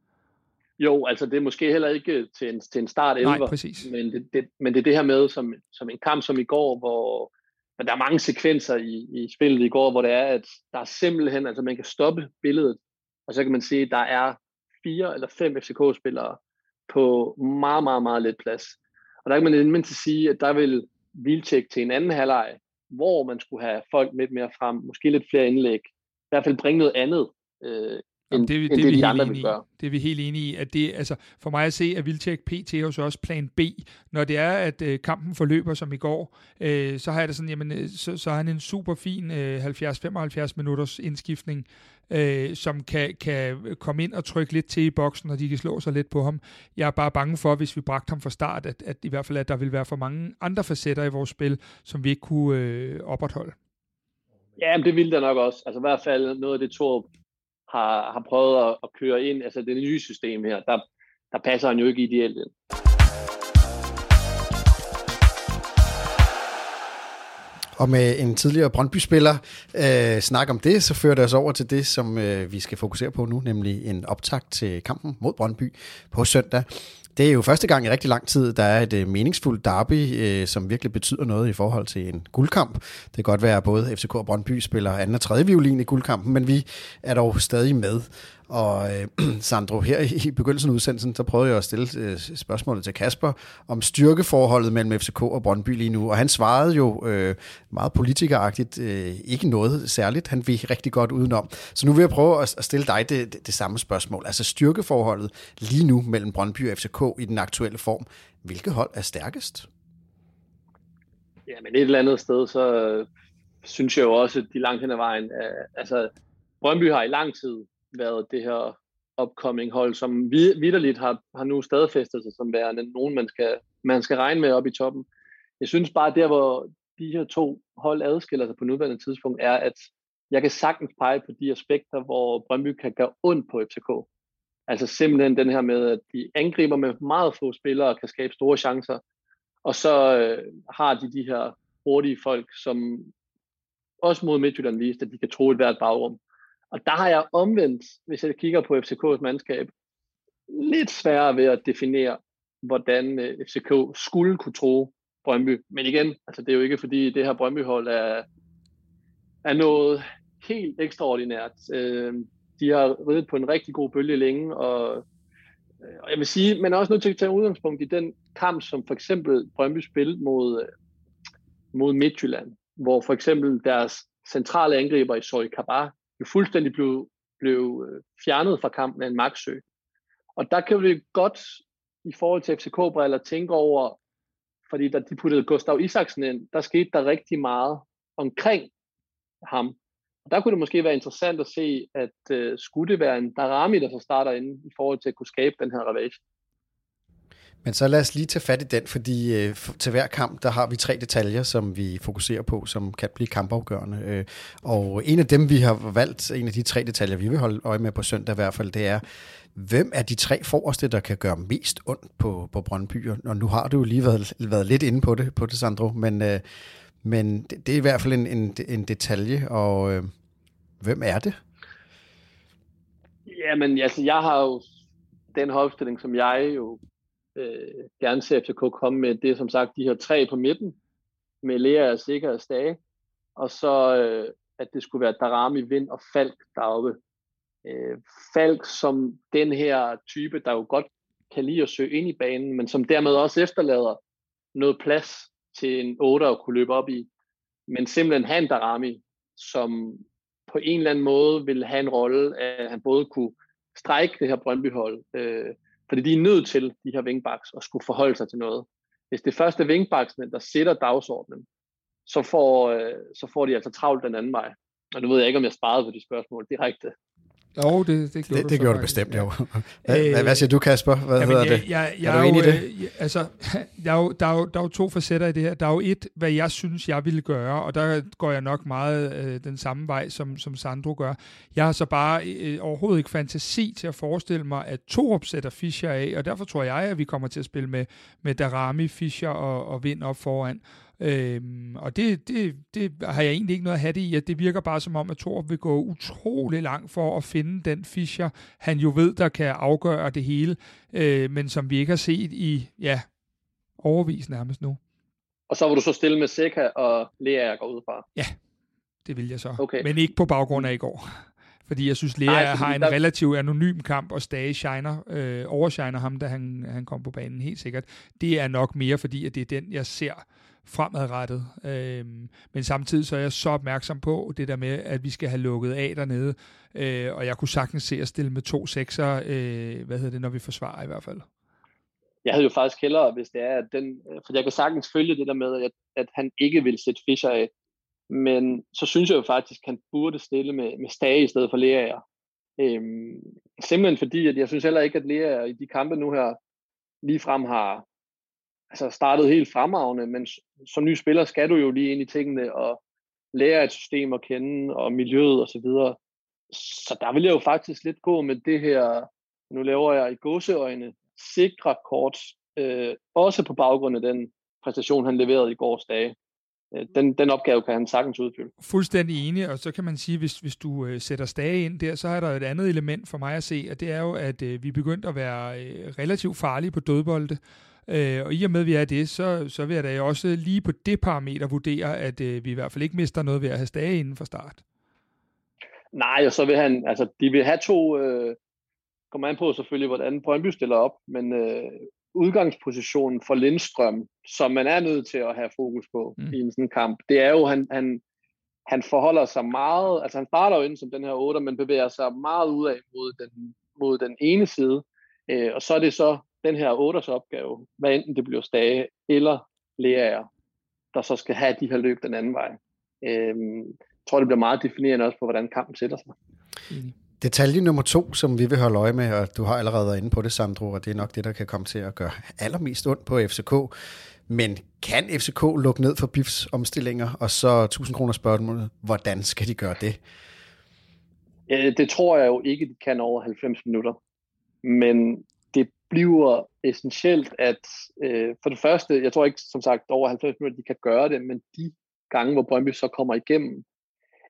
S3: Jo, altså det er måske heller ikke til en, til en start 11,
S2: Nej, præcis.
S3: Men, det, det, men det er det her med, som, som en kamp som i går, hvor men der er mange sekvenser i, i spillet i går, hvor det er, at der er simpelthen, altså man kan stoppe billedet, og så kan man se, at der er fire eller fem FCK-spillere på meget, meget, meget let plads. Og der kan man mindst sige, at der vil Vilcek til en anden halvleg, hvor man skulle have folk lidt mere frem, måske lidt flere indlæg, i hvert fald bringe noget andet, øh, Jamen, det, end det, det, de andre vil gøre.
S2: Det er vi helt enige i. At det, altså, for mig at se, at Vilcek PT er så også plan B. Når det er, at øh, kampen forløber som i går, øh, så har jeg det sådan, jamen, øh, så, så er han en super fin øh, 70-75 minutters indskiftning, øh, som kan, kan komme ind og trykke lidt til i boksen, og de kan slå sig lidt på ham. Jeg er bare bange for, hvis vi bragte ham fra start, at, at i hvert fald, at der vil være for mange andre facetter i vores spil, som vi ikke kunne øh, opretholde.
S3: Ja, men det ville der nok også. Altså i hvert fald noget af det, Torb har, har prøvet at, at køre ind, altså det nye system her, der, der passer han jo ikke ideelt ind.
S1: Og med en tidligere Brøndby-spiller øh, snak om det, så fører det os over til det, som øh, vi skal fokusere på nu, nemlig en optakt til kampen mod Brøndby på søndag. Det er jo første gang i rigtig lang tid, der er et øh, meningsfuldt derby, øh, som virkelig betyder noget i forhold til en guldkamp. Det kan godt være, at både FCK og Brøndby spiller anden og tredje violin i guldkampen, men vi er dog stadig med. Og øh, Sandro, her i begyndelsen af udsendelsen, så prøvede jeg at stille øh, spørgsmålet til Kasper om styrkeforholdet mellem FCK og Brøndby lige nu, og han svarede jo øh, meget politikeragtigt, øh, ikke noget særligt, han vil rigtig godt udenom. Så nu vil jeg prøve at, at stille dig det, det, det samme spørgsmål. Altså styrkeforholdet lige nu mellem Brøndby og FCK i den aktuelle form. Hvilket hold er stærkest?
S3: Ja, men et eller andet sted, så øh, synes jeg jo også, at de langt hen ad vejen, øh, altså Brøndby har i lang tid været det her upcoming hold, som vidderligt har, har nu stadfæstet sig som værende nogen, man skal, man skal regne med op i toppen. Jeg synes bare, der hvor de her to hold adskiller sig på nuværende tidspunkt, er, at jeg kan sagtens pege på de aspekter, hvor Brøndby kan gøre ondt på FCK. Altså simpelthen den her med, at de angriber med meget få spillere og kan skabe store chancer. Og så øh, har de de her hurtige folk, som også mod Midtjylland viste, at de kan tro et hvert bagrum. Og der har jeg omvendt, hvis jeg kigger på FCK's mandskab, lidt sværere ved at definere, hvordan øh, FCK skulle kunne tro Brøndby. Men igen, altså det er jo ikke fordi det her Brøndby-hold er, er noget helt ekstraordinært. Øh, de har ridet på en rigtig god bølge længe, og, øh, og jeg vil sige, man er også nødt til at tage udgangspunkt i den kamp, som for eksempel Brøndby spillede mod, øh, mod Midtjylland, hvor for eksempel deres centrale angriber i Soy Kabar jo fuldstændig blev, blev øh, fjernet fra kampen af en magtsø. Og der kan vi godt i forhold til FCK-briller tænke over, fordi da de puttede Gustav Isaksen ind, der skete der rigtig meget omkring ham. Og der kunne det måske være interessant at se, at øh, uh, skulle det være en Darami, der så starter ind i forhold til at kunne skabe den her ravage.
S1: Men så lad os lige tage fat i den, fordi øh, til hver kamp, der har vi tre detaljer, som vi fokuserer på, som kan blive kampafgørende. Øh, og en af dem, vi har valgt, en af de tre detaljer, vi vil holde øje med på søndag i hvert fald, det er, hvem er de tre forreste, der kan gøre mest ondt på, på Brøndby? Og nu har du jo lige været, været lidt inde på det, på det Sandro, men, øh, men det, det er i hvert fald en, en, en detalje, og øh, hvem er det?
S3: Jamen, altså, jeg har jo den holdstilling, som jeg jo øh, gerne ser FCK komme med, det er som sagt de her tre på midten, med Lea, Sikker og Stage, og så øh, at det skulle være Darami, Vind og Falk deroppe. Øh, Falk som den her type, der jo godt kan lide at søge ind i banen, men som dermed også efterlader noget plads til en 8 at kunne løbe op i. Men simpelthen have en Darami, som på en eller anden måde vil have en rolle, at han både kunne strække det her Brøndby-hold, øh, fordi de er nødt til, de her wingbacks, at skulle forholde sig til noget. Hvis det første wingbacksene, der sætter dagsordenen, så får, øh, så får de altså travlt den anden vej. Og nu ved jeg ikke, om jeg sparede på de spørgsmål direkte.
S2: Jo, det, det gjorde
S1: det, du det gjorde du bestemt, jo. Hvad, øh, hvad siger du, Kasper? Hvad
S2: jamen,
S1: hedder
S2: jeg,
S1: det?
S2: Jeg, jeg,
S1: er du enig i det?
S2: Øh, altså, der er, jo, der, er jo, der er jo to facetter i det her. Der er jo et, hvad jeg synes, jeg ville gøre, og der går jeg nok meget øh, den samme vej, som, som Sandro gør. Jeg har så bare øh, overhovedet ikke fantasi til at forestille mig, at Torup sætter Fischer af, og derfor tror jeg, at vi kommer til at spille med, med Darami, Fischer og, og Vind op foran. Øhm, og det, det, det har jeg egentlig ikke noget at have det i, at det virker bare som om, at Thor vil gå utrolig langt for at finde den Fischer, han jo ved, der kan afgøre det hele, øh, men som vi ikke har set i, ja, overvis nærmest nu.
S3: Og så vil du så stille med Seca og Lea går ud fra?
S2: Ja, det vil jeg så.
S3: Okay.
S2: Men ikke på baggrund af i går. Fordi jeg synes, Lea Nej, har en der... relativt anonym kamp, og Stage shiner, øh, overshiner ham, da han, han kom på banen, helt sikkert. Det er nok mere, fordi at det er den, jeg ser fremadrettet. Øhm, men samtidig så er jeg så opmærksom på det der med, at vi skal have lukket af dernede, øh, og jeg kunne sagtens se at stille med to sekser, øh, hvad hedder det, når vi forsvarer i hvert fald.
S3: Jeg havde jo faktisk hellere, hvis det er, at den, øh, for jeg kan sagtens følge det der med, at, at han ikke vil sætte Fischer af, men så synes jeg jo faktisk, at han burde stille med, med Stage i stedet for Lea. Øhm, simpelthen fordi, at jeg synes heller ikke, at Lea i de kampe nu her ligefrem har, altså startet helt fremragende, men som ny spiller skal du jo lige ind i tingene og lære et system at kende og miljøet osv. Så, videre. så der vil jeg jo faktisk lidt gå med det her, nu laver jeg i gåseøjne, sikre kort, øh, også på baggrund af den præstation, han leverede i gårs dage. Øh, den, den opgave kan han sagtens udfylde.
S2: Fuldstændig enig, og så kan man sige, hvis, hvis du øh, sætter stage ind der, så er der et andet element for mig at se, og det er jo, at øh, vi er begyndt at være øh, relativt farlige på dødbolde. Øh, og i og med, at vi er det, så, så vil jeg da også lige på det parameter vurdere, at øh, vi i hvert fald ikke mister noget ved at have Stage inden for start.
S3: Nej, og så vil han, altså de vil have to, øh, kommer an på selvfølgelig, hvordan Brøndby stiller op, men øh, udgangspositionen for Lindstrøm, som man er nødt til at have fokus på mm. i en sådan kamp, det er jo, han, han, han forholder sig meget, altså han starter jo ind som den her 8, men bevæger sig meget ud af mod den, mod den ene side, øh, og så er det så den her 8'ers opgave, hvad enten det bliver Stage eller Lea, der så skal have de her løb den anden vej. Øhm, jeg tror, det bliver meget definerende også på, hvordan kampen sætter sig.
S1: Detalje nummer to, som vi vil holde øje med, og du har allerede været inde på det, Sandro, og det er nok det, der kan komme til at gøre allermest ondt på FCK. Men kan FCK lukke ned for BIFs omstillinger, og så 1000 kroner spørgsmålet, hvordan skal de gøre det?
S3: Ja, det tror jeg jo ikke, de kan over 90 minutter. Men bliver essentielt, at øh, for det første, jeg tror ikke som sagt over 90 minutter, de kan gøre det, men de gange, hvor Brøndby så kommer igennem,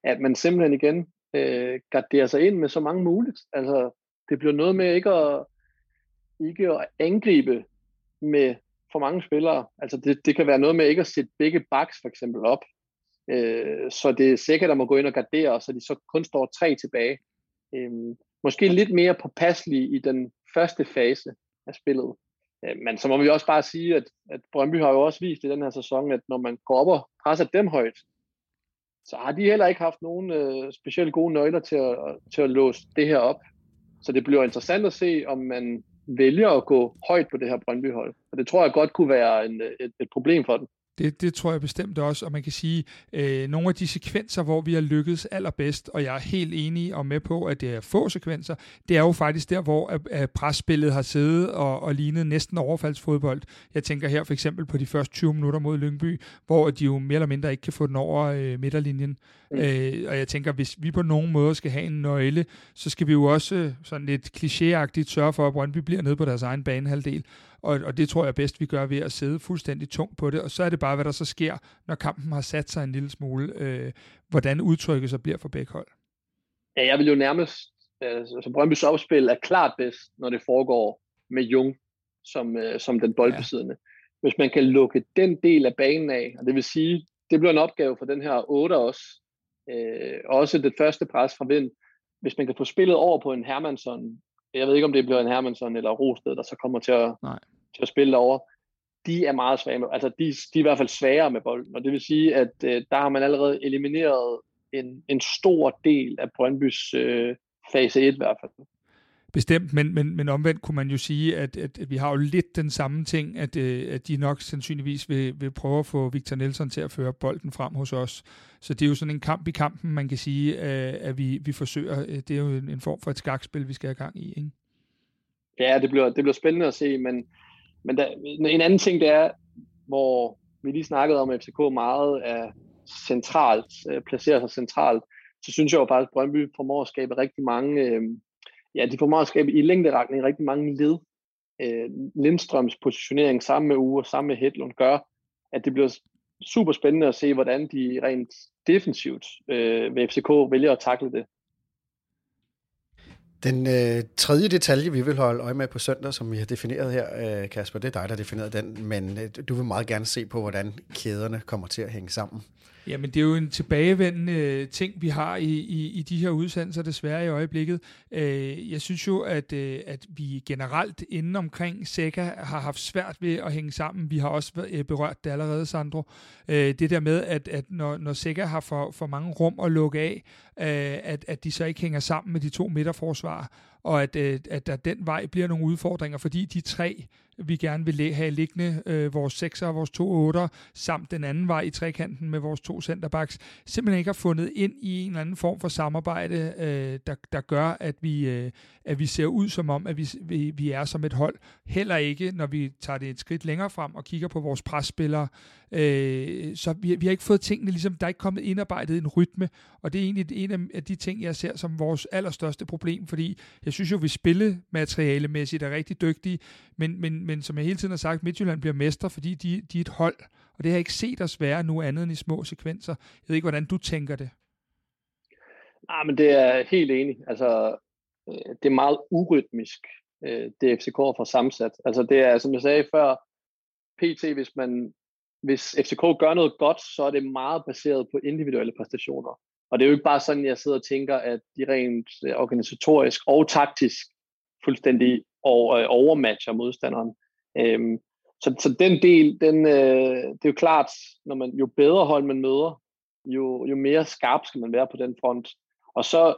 S3: at man simpelthen igen øh, garderer sig ind med så mange muligt. Altså, det bliver noget med ikke at, ikke at angribe med for mange spillere. Altså, det, det kan være noget med ikke at sætte begge backs for eksempel op. Øh, så det er sikkert, at man må gå ind og gardere, så de så kun står tre tilbage. Øh, måske lidt mere påpasselige i den første fase, af spillet. Øh, men så må vi også bare sige, at, at Brøndby har jo også vist i den her sæson, at når man går op og presser dem højt, så har de heller ikke haft nogen øh, specielt gode nøgler til at, til at låse det her op. Så det bliver interessant at se, om man vælger at gå højt på det her Brøndby-hold. Og det tror jeg godt kunne være en, et, et problem for dem.
S2: Det, det tror jeg bestemt også, og man kan sige, øh, nogle af de sekvenser, hvor vi har lykkedes allerbedst, og jeg er helt enig og med på, at det er få sekvenser, det er jo faktisk der, hvor at, at presspillet har siddet og, og lignet næsten overfaldsfodbold. Jeg tænker her for eksempel på de første 20 minutter mod Lyngby, hvor de jo mere eller mindre ikke kan få den over øh, midterlinjen. Mm. Øh, og jeg tænker, hvis vi på nogen måde skal have en nøgle, så skal vi jo også sådan lidt klichéagtigt sørge for, at Brøndby bliver nede på deres egen banehalvdel. Og, og det tror jeg bedst, vi gør ved at sidde fuldstændig tungt på det. Og så er det bare, hvad der så sker, når kampen har sat sig en lille smule. Øh, hvordan udtrykket så bliver for begge hold.
S3: Ja, jeg vil jo nærmest... Altså, Brøndby's opspil er klart bedst, når det foregår med Jung som, øh, som den boldbesiddende. Ja. Hvis man kan lukke den del af banen af, og det vil sige, det bliver en opgave for den her 8 også, øh, også det første pres fra vind, hvis man kan få spillet over på en Hermansson, jeg ved ikke om det bliver en Hermansson eller Rosted, der så kommer til at, Nej. til at spille over, de er meget svage med, altså de, de er i hvert fald svagere med bolden, og det vil sige, at øh, der har man allerede elimineret en, en stor del af Brøndbys øh, fase 1 i hvert fald.
S2: Bestemt, men, men, men omvendt kunne man jo sige, at, at, at vi har jo lidt den samme ting, at, øh, at de nok sandsynligvis vil, vil prøve at få Victor Nelson til at føre bolden frem hos os. Så det er jo sådan en kamp i kampen, man kan sige, øh, at vi, vi forsøger. Øh, det er jo en, en form for et skakspil, vi skal have gang i. Ikke?
S3: Ja, det bliver, det bliver spændende at se, men, men der, en anden ting, det er, hvor vi lige snakkede om, at FCK meget er centralt, placerer sig centralt, så synes jeg jo faktisk, at Brøndby formår at skabe rigtig mange... Øh, ja, de formår at skabe i længderetning rigtig mange led. Øh, Lindstrøms positionering sammen med Uge, og sammen med Hedlund gør, at det bliver super spændende at se, hvordan de rent defensivt øh, ved FCK vælger at takle det.
S1: Den øh, tredje detalje, vi vil holde øje med på søndag, som vi har defineret her, øh, Kasper, det er dig, der har defineret den, men øh, du vil meget gerne se på, hvordan kæderne kommer til at hænge sammen.
S2: Jamen, det er jo en tilbagevendende øh, ting, vi har i, i, i de her udsendelser, desværre i øjeblikket. Øh, jeg synes jo, at, øh, at vi generelt inden omkring Seca har haft svært ved at hænge sammen. Vi har også øh, berørt det allerede, Sandro. Øh, det der med, at, at når, når Seca har for, for mange rum at lukke af, at, at de så ikke hænger sammen med de to midterforsvar, og at, øh, at der den vej bliver nogle udfordringer, fordi de tre vi gerne vil have liggende, øh, vores 6'er og vores to 8'er, samt den anden vej i trekanten med vores to centerbacks, simpelthen ikke har fundet ind i en eller anden form for samarbejde, øh, der, der gør, at vi, øh, at vi ser ud som om, at vi, vi, vi er som et hold. Heller ikke, når vi tager det et skridt længere frem og kigger på vores presspillere. Øh, så vi, vi har ikke fået tingene, ligesom der er ikke kommet indarbejdet en rytme, og det er egentlig en af de ting, jeg ser som vores allerstørste problem, fordi jeg synes jo, vi spiller materialemæssigt er rigtig dygtige, men, men, men som jeg hele tiden har sagt, Midtjylland bliver mester, fordi de, de er et hold, og det har jeg ikke set os være nu andet end i små sekvenser. Jeg ved ikke, hvordan du tænker det.
S3: Nej, men det er helt enig. Altså, øh, det er meget urytmisk, øh, det FCK får sammensat. Altså, det er, som jeg sagde før, PT, hvis man hvis FCK gør noget godt, så er det meget baseret på individuelle præstationer. Og det er jo ikke bare sådan, jeg sidder og tænker, at de rent øh, organisatorisk og taktisk fuldstændig øh, overmatcher modstanderen. Øhm, så, så den del, den, øh, det er jo klart, når man, jo bedre hold man møder, jo, jo mere skarp skal man være på den front. Og så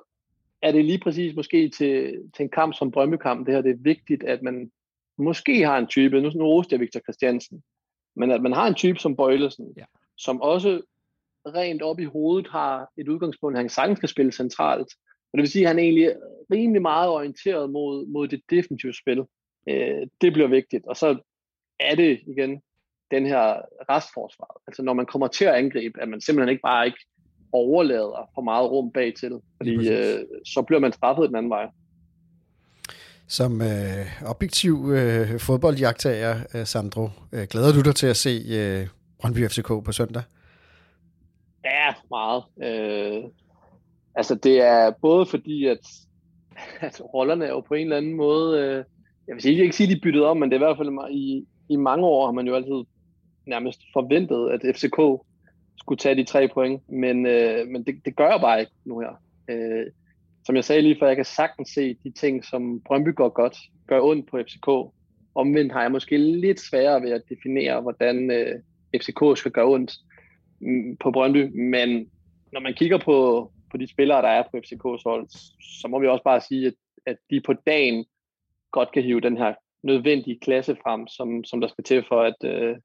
S3: er det lige præcis måske til, til en kamp som Brøndby-kamp, det her, det er vigtigt, at man måske har en type, nu, nu roste jeg Victor Christiansen, men at man har en type som Bøjlesen, ja. som også rent op i hovedet har et udgangspunkt, at han sagtens skal spille centralt. Og det vil sige, at han er egentlig rimelig meget orienteret mod, mod det defensive spil. Øh, det bliver vigtigt. Og så er det igen den her restforsvar. Altså når man kommer til at angribe, at man simpelthen ikke bare ikke overlader for meget rum bag til, fordi øh, så bliver man straffet den anden vej.
S1: Som øh, objektiv øh, fodboldjagtager, øh, Sandro, øh, glæder du dig til at se øh, Brøndby FCK på søndag?
S3: Ja, meget. Øh, altså det er både fordi, at, at rollerne er jo på en eller anden måde, øh, jeg vil sige, jeg ikke sige, de byttet om, men det er i hvert fald i, i mange år har man jo altid nærmest forventet, at FCK skulle tage de tre point, men, øh, men det, det gør jeg bare ikke nu her. Øh, som jeg sagde lige før, jeg kan sagtens se de ting, som Brøndby går godt, gør ondt på FCK. Omvendt har jeg måske lidt sværere ved at definere, hvordan øh, FCK skal gøre ondt mm, på Brøndby, men når man kigger på, på de spillere, der er på FCK's hold, så må vi også bare sige, at, at de på dagen godt kan hive den her nødvendige klasse frem, som, som der skal til for at, øh,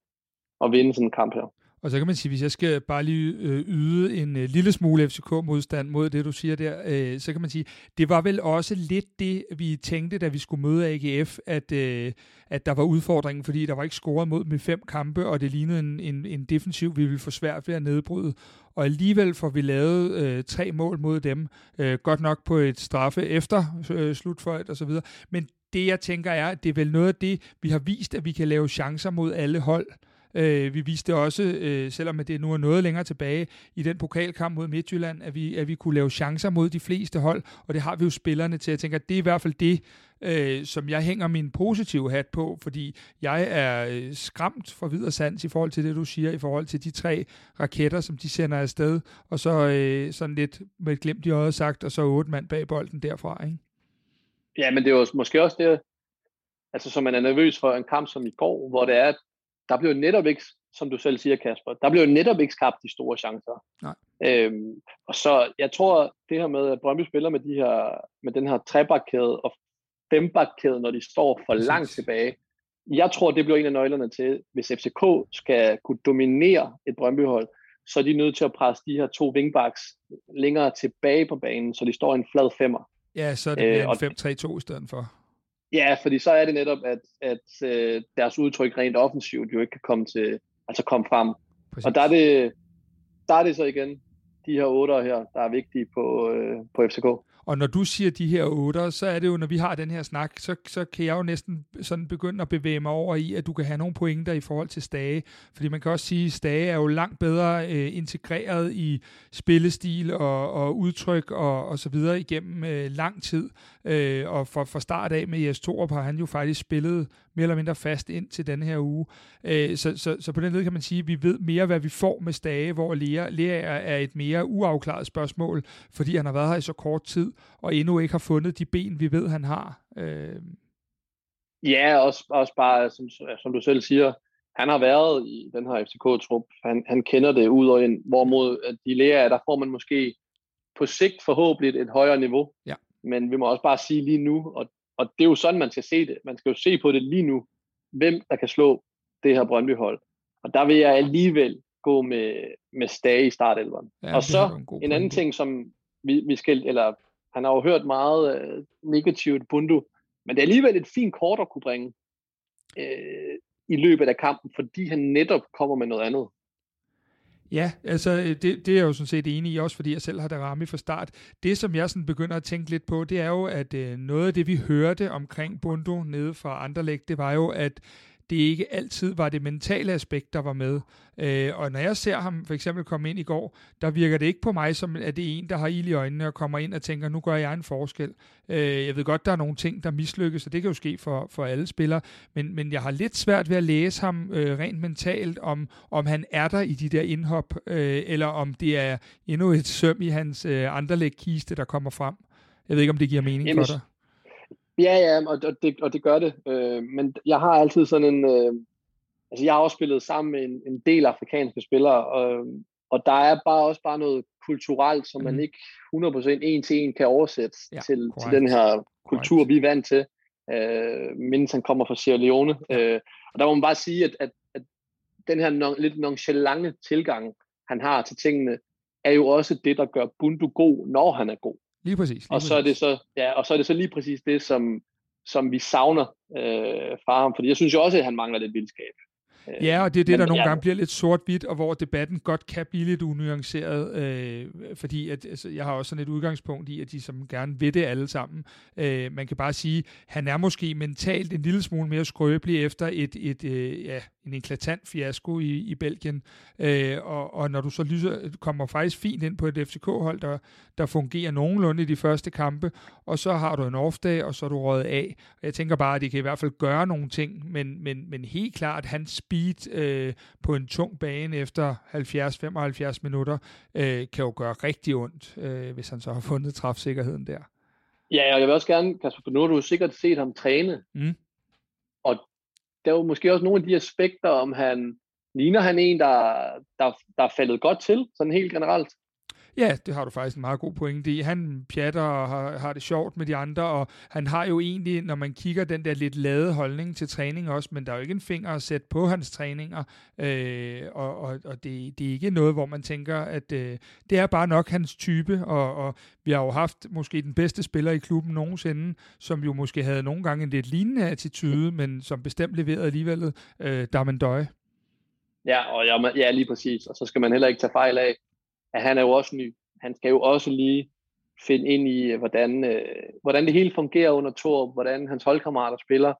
S3: at vinde sådan en kamp her.
S2: Og så kan man sige, hvis jeg skal bare lige øh, yde en øh, lille smule FCK-modstand mod det, du siger der, øh, så kan man sige, det var vel også lidt det, vi tænkte, da vi skulle møde AGF, at, øh, at der var udfordringen, fordi der var ikke scoret mod med fem kampe, og det lignede en, en, en defensiv, vi ville få svært ved at nedbryde. Og alligevel får vi lavet øh, tre mål mod dem, øh, godt nok på et straffe efter øh, slutføjt og så videre. Men det, jeg tænker er, at det er vel noget af det, vi har vist, at vi kan lave chancer mod alle hold. Øh, Øh, vi viste også, øh, selvom det nu er noget længere tilbage, i den pokalkamp mod Midtjylland, at vi, at vi kunne lave chancer mod de fleste hold, og det har vi jo spillerne til. Jeg tænker, at det er i hvert fald det, øh, som jeg hænger min positive hat på, fordi jeg er øh, skræmt for videre sands i forhold til det, du siger, i forhold til de tre raketter, som de sender afsted, og så øh, sådan lidt med et glimt i øjet sagt, og så otte mand bag bolden derfra, ikke?
S3: Ja, men det er jo måske også det, altså som man er nervøs for en kamp som i går, hvor det er, der bliver netop ikke, som du selv siger, Kasper, der bliver netop ikke skabt de store chancer.
S2: Nej.
S3: Øhm, og så jeg tror, det her med, at Brøndby spiller med, de her, med den her trebakkæde og fembakkæde, når de står for Præcis. langt tilbage, jeg tror, det bliver en af nøglerne til, hvis FCK skal kunne dominere et Brøndby-hold, så er de nødt til at presse de her to wingbacks længere tilbage på banen, så de står i en flad femmer.
S2: Ja, så er det øh, en 5-3-2 i stedet for.
S3: Ja, fordi så er det netop, at, at øh, deres udtryk rent offensivt jo ikke kan komme til, altså komme frem. Præcis. Og der er, det, der er det så igen de her otter her, der er vigtige på, øh, på FCK.
S2: Og når du siger de her otter, så er det jo, når vi har den her snak, så, så kan jeg jo næsten sådan begynde at bevæge mig over i, at du kan have nogle pointer i forhold til Stage. Fordi man kan også sige, at Stage er jo langt bedre øh, integreret i spillestil og, og udtryk og, og så videre igennem øh, lang tid. Øh, og fra, fra start af med Jes Torup har han jo faktisk spillet mere eller mindre fast ind til denne her uge. Øh, så, så, så på den led kan man sige, at vi ved mere, hvad vi får med Stage, hvor Lea, Lea er et mere uafklaret spørgsmål, fordi han har været her i så kort tid, og endnu ikke har fundet de ben, vi ved, han har. Øh.
S3: Ja, også, også bare, som, som du selv siger, han har været i den her FCK-trup. Han, han kender det ud og ind, hvorimod at de lærer, der får man måske på sigt forhåbentlig et højere niveau.
S2: Ja.
S3: Men vi må også bare sige lige nu, og, og det er jo sådan, man skal se det. Man skal jo se på det lige nu, hvem der kan slå det her Brøndby-hold. Og der vil jeg alligevel gå med, med Stage i startelveren. Ja, og så en, en anden ting, som vi, vi skal, eller han har jo hørt meget øh, negativt Bundu, men det er alligevel et fint kort at kunne bringe øh, i løbet af kampen, fordi han netop kommer med noget andet.
S2: Ja, altså øh, det, det er jeg jo sådan set enig i, også fordi jeg selv har det ramme fra start. Det, som jeg sådan begynder at tænke lidt på, det er jo, at øh, noget af det, vi hørte omkring Bundo nede fra Anderlæg, det var jo, at det ikke altid var det mentale aspekt, der var med. Øh, og når jeg ser ham for eksempel komme ind i går, der virker det ikke på mig som, at det er en, der har ild i øjnene og kommer ind og tænker, nu gør jeg en forskel. Øh, jeg ved godt, der er nogle ting, der mislykkes, og det kan jo ske for, for alle spillere, men, men jeg har lidt svært ved at læse ham øh, rent mentalt, om, om han er der i de der indhop, øh, eller om det er endnu et søm i hans øh, anderlæg-kiste, der kommer frem. Jeg ved ikke, om det giver mening Jamen, for dig.
S3: Ja, ja, og det, og det gør det. Øh, men jeg har altid sådan en... Øh, altså, jeg har også spillet sammen med en, en del afrikanske spillere, og, og der er bare også bare noget kulturelt, som mm. man mhm. ikke 100% en til en kan oversætte ja, til, til den her kultur, correct. vi er vant til, øh, mens han kommer fra Sierra Leone. Øh, og der må man bare sige, at, at, at den her non, lidt nonchalante tilgang, han har til tingene, er jo også det, der gør Bundu god, når han er god.
S2: Lige præcis. Lige
S3: og, så er det så, ja, og så er det så lige præcis det, som, som vi savner øh, fra ham. Fordi jeg synes jo også, at han mangler lidt vildskab.
S2: Ja, og det er det, der nogle ja. gange bliver lidt sort-hvidt, og hvor debatten godt kan blive lidt unuanceret, øh, fordi at, altså, jeg har også sådan et udgangspunkt i, at de som gerne vil det alle sammen. Øh, man kan bare sige, han er måske mentalt en lille smule mere skrøbelig efter et, et, øh, ja, en eklatant fiasko i, i Belgien, øh, og, og når du så lyser, kommer faktisk fint ind på et FCK-hold, der, der fungerer nogenlunde i de første kampe, og så har du en off-dag, og så er du røget af. Jeg tænker bare, at de kan i hvert fald gøre nogle ting, men, men, men helt klart, hans speed øh, på en tung bane efter 70-75 minutter, øh, kan jo gøre rigtig ondt, øh, hvis han så har fundet træfsikkerheden der.
S3: Ja, og jeg vil også gerne, Kasper, for nu har du sikkert set ham træne, mm. og der er jo måske også nogle af de aspekter, om han ligner han en, der, der, der er faldet godt til, sådan helt generelt.
S2: Ja, det har du faktisk en meget god pointe i. Han pjatter og har, har det sjovt med de andre, og han har jo egentlig, når man kigger den der lidt lade holdning til træning også, men der er jo ikke en finger at sætte på hans træninger, øh, og, og, og det, det er ikke noget, hvor man tænker, at øh, det er bare nok hans type, og, og vi har jo haft måske den bedste spiller i klubben nogensinde, som jo måske havde nogle gange en lidt lignende attitude, men som bestemt leverede alligevel, øh, Damendøje.
S3: Ja, og ja, ja, lige præcis. Og så skal man heller ikke tage fejl af, at han er jo også ny. Han skal jo også lige finde ind i, hvordan, øh, hvordan det hele fungerer under Thor, hvordan hans holdkammerater spiller,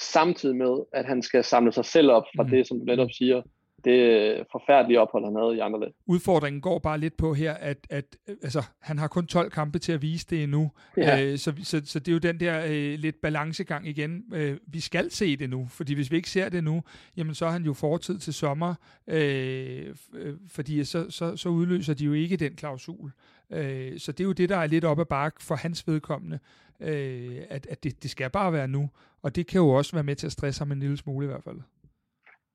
S3: samtidig med, at han skal samle sig selv op fra mm. det, som du netop siger, det forfærdelige ophold, han havde i andre.
S2: Udfordringen går bare lidt på her, at, at altså, han har kun 12 kampe til at vise det endnu. Ja. Øh, så, så, så det er jo den der øh, lidt balancegang igen. Øh, vi skal se det nu, fordi hvis vi ikke ser det nu, jamen så har han jo fortid til sommer, øh, øh, fordi så, så, så udløser de jo ikke den klausul. Øh, så det er jo det, der er lidt op ad bakke for hans vedkommende, øh, at, at det, det skal bare være nu. Og det kan jo også være med til at stresse ham en lille smule i hvert fald.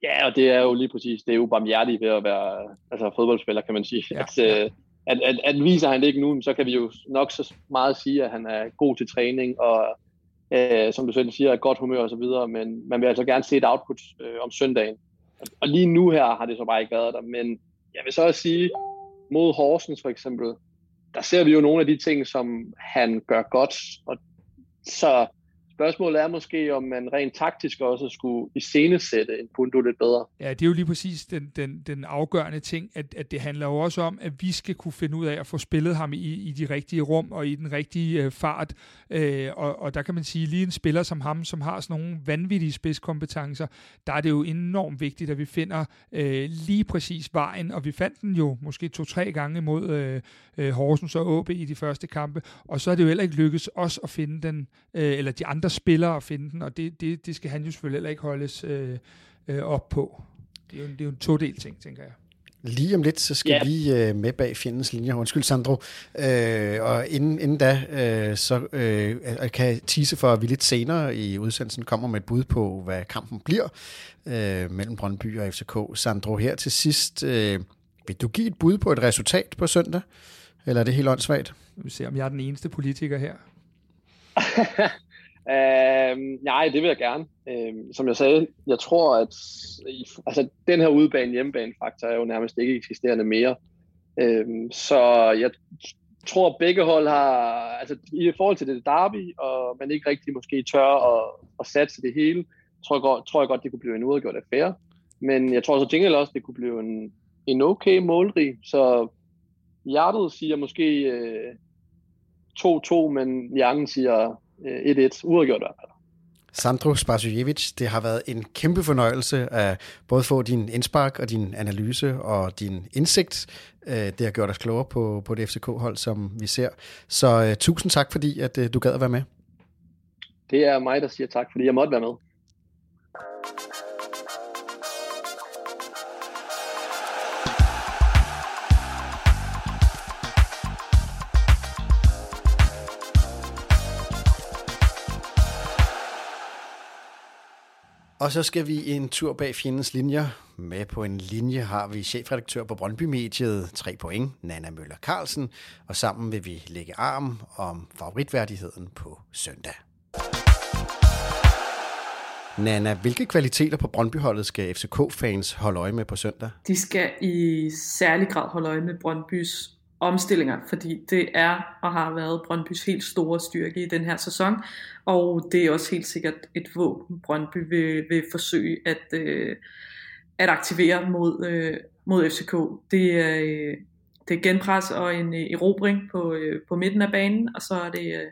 S3: Ja, og det er jo lige præcis, det er jo barmhjertigt ved at være altså, fodboldspiller, kan man sige. Ja, at. Øh, at, at, at viser han det ikke nu, så kan vi jo nok så meget sige, at han er god til træning, og øh, som du selv siger, er godt humør og så videre, men man vil altså gerne se et output øh, om søndagen. Og lige nu her har det så bare ikke været der, men jeg vil så også sige, mod Horsens for eksempel, der ser vi jo nogle af de ting, som han gør godt, og så Spørgsmålet er måske, om man rent taktisk også skulle iscenesætte en Punto lidt bedre.
S2: Ja, det er jo lige præcis den, den, den afgørende ting, at, at det handler jo også om, at vi skal kunne finde ud af at få spillet ham i, i de rigtige rum og i den rigtige øh, fart. Øh, og, og der kan man sige, lige en spiller som ham, som har sådan nogle vanvittige spidskompetencer, der er det jo enormt vigtigt, at vi finder øh, lige præcis vejen, og vi fandt den jo måske to-tre gange mod øh, øh, Horsens og AB i de første kampe, og så er det jo heller ikke lykkedes os at finde den, øh, eller de andre spillere at finde den, og det, det, det skal han jo selvfølgelig heller ikke holdes øh, øh, op på. Det er, jo, det er jo en todel ting, tænker jeg.
S1: Lige om lidt, så skal yeah. vi øh, med bag fjendens linjer. Undskyld, Sandro. Øh, og inden, inden da, øh, så øh, kan jeg tise for, at vi lidt senere i udsendelsen kommer med et bud på, hvad kampen bliver øh, mellem Brøndby og FCK. Sandro, her til sidst, øh, vil du give et bud på et resultat på søndag? Eller er det helt åndssvagt?
S2: Vi vil se, om jeg er den eneste politiker her.
S3: Uh, nej, det vil jeg gerne. Uh, som jeg sagde, jeg tror, at altså, den her udebane hjemmebane faktor er jo nærmest ikke eksisterende mere. Uh, så jeg tror, at begge hold har, altså i forhold til det derby, og man ikke rigtig måske tør at, at satse det hele, tror jeg, godt, tror jeg godt, det kunne blive en uafgjort affære. Men jeg tror så til også, det kunne blive en, en okay målrig. Så hjertet siger måske øh, uh, 2-2, men hjernen siger 1-1, øh, uafgjort i hvert fald.
S1: Sandro Spasojevic, det har været en kæmpe fornøjelse at både få din indspark og din analyse og din indsigt. Øh, det har gjort os klogere på, på det FCK-hold, som vi ser. Så uh, tusind tak, fordi at uh, du gad at være med.
S3: Det er mig, der siger tak, fordi jeg måtte være med.
S1: Og så skal vi en tur bag fjendens linjer. Med på en linje har vi chefredaktør på Brøndby Mediet, 3 point, Nana Møller Carlsen, og sammen vil vi lægge arm om favoritværdigheden på søndag. Nana, hvilke kvaliteter på Brøndbyholdet skal FCK-fans holde øje med på søndag?
S4: De skal i særlig grad holde øje med Brøndbys omstillinger, fordi det er og har været Brøndbys helt store styrke i den her sæson, og det er også helt sikkert et våben, Brøndby vil, vil forsøge at, øh, at aktivere mod, øh, mod FCK. Det er, øh, det er genpres og en øh, erobring på, øh, på midten af banen, og så er det øh,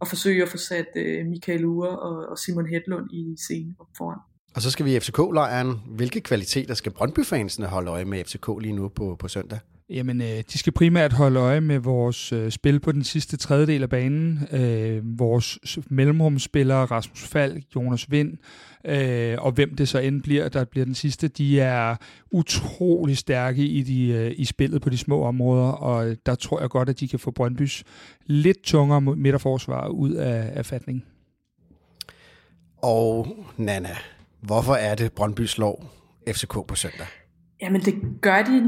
S4: at forsøge at få sat øh, Michael Ure og, og Simon Hedlund i scenen op foran.
S1: Og så skal vi i FCK-lejren. Hvilke kvaliteter skal Brøndby-fansene holde øje med FCK lige nu på, på søndag?
S2: Jamen, øh, de skal primært holde øje med vores øh, spil på den sidste tredjedel af banen. Øh, vores mellemrumspillere, Rasmus Falk, Jonas Vind, øh, og hvem det så end bliver, der bliver den sidste, de er utrolig stærke i, de, øh, i spillet på de små områder, og øh, der tror jeg godt, at de kan få Brøndbys lidt tungere midterforsvar ud af, af fatning.
S1: Og Nana, hvorfor er det Brøndby slår FCK på søndag?
S4: Jamen det gør de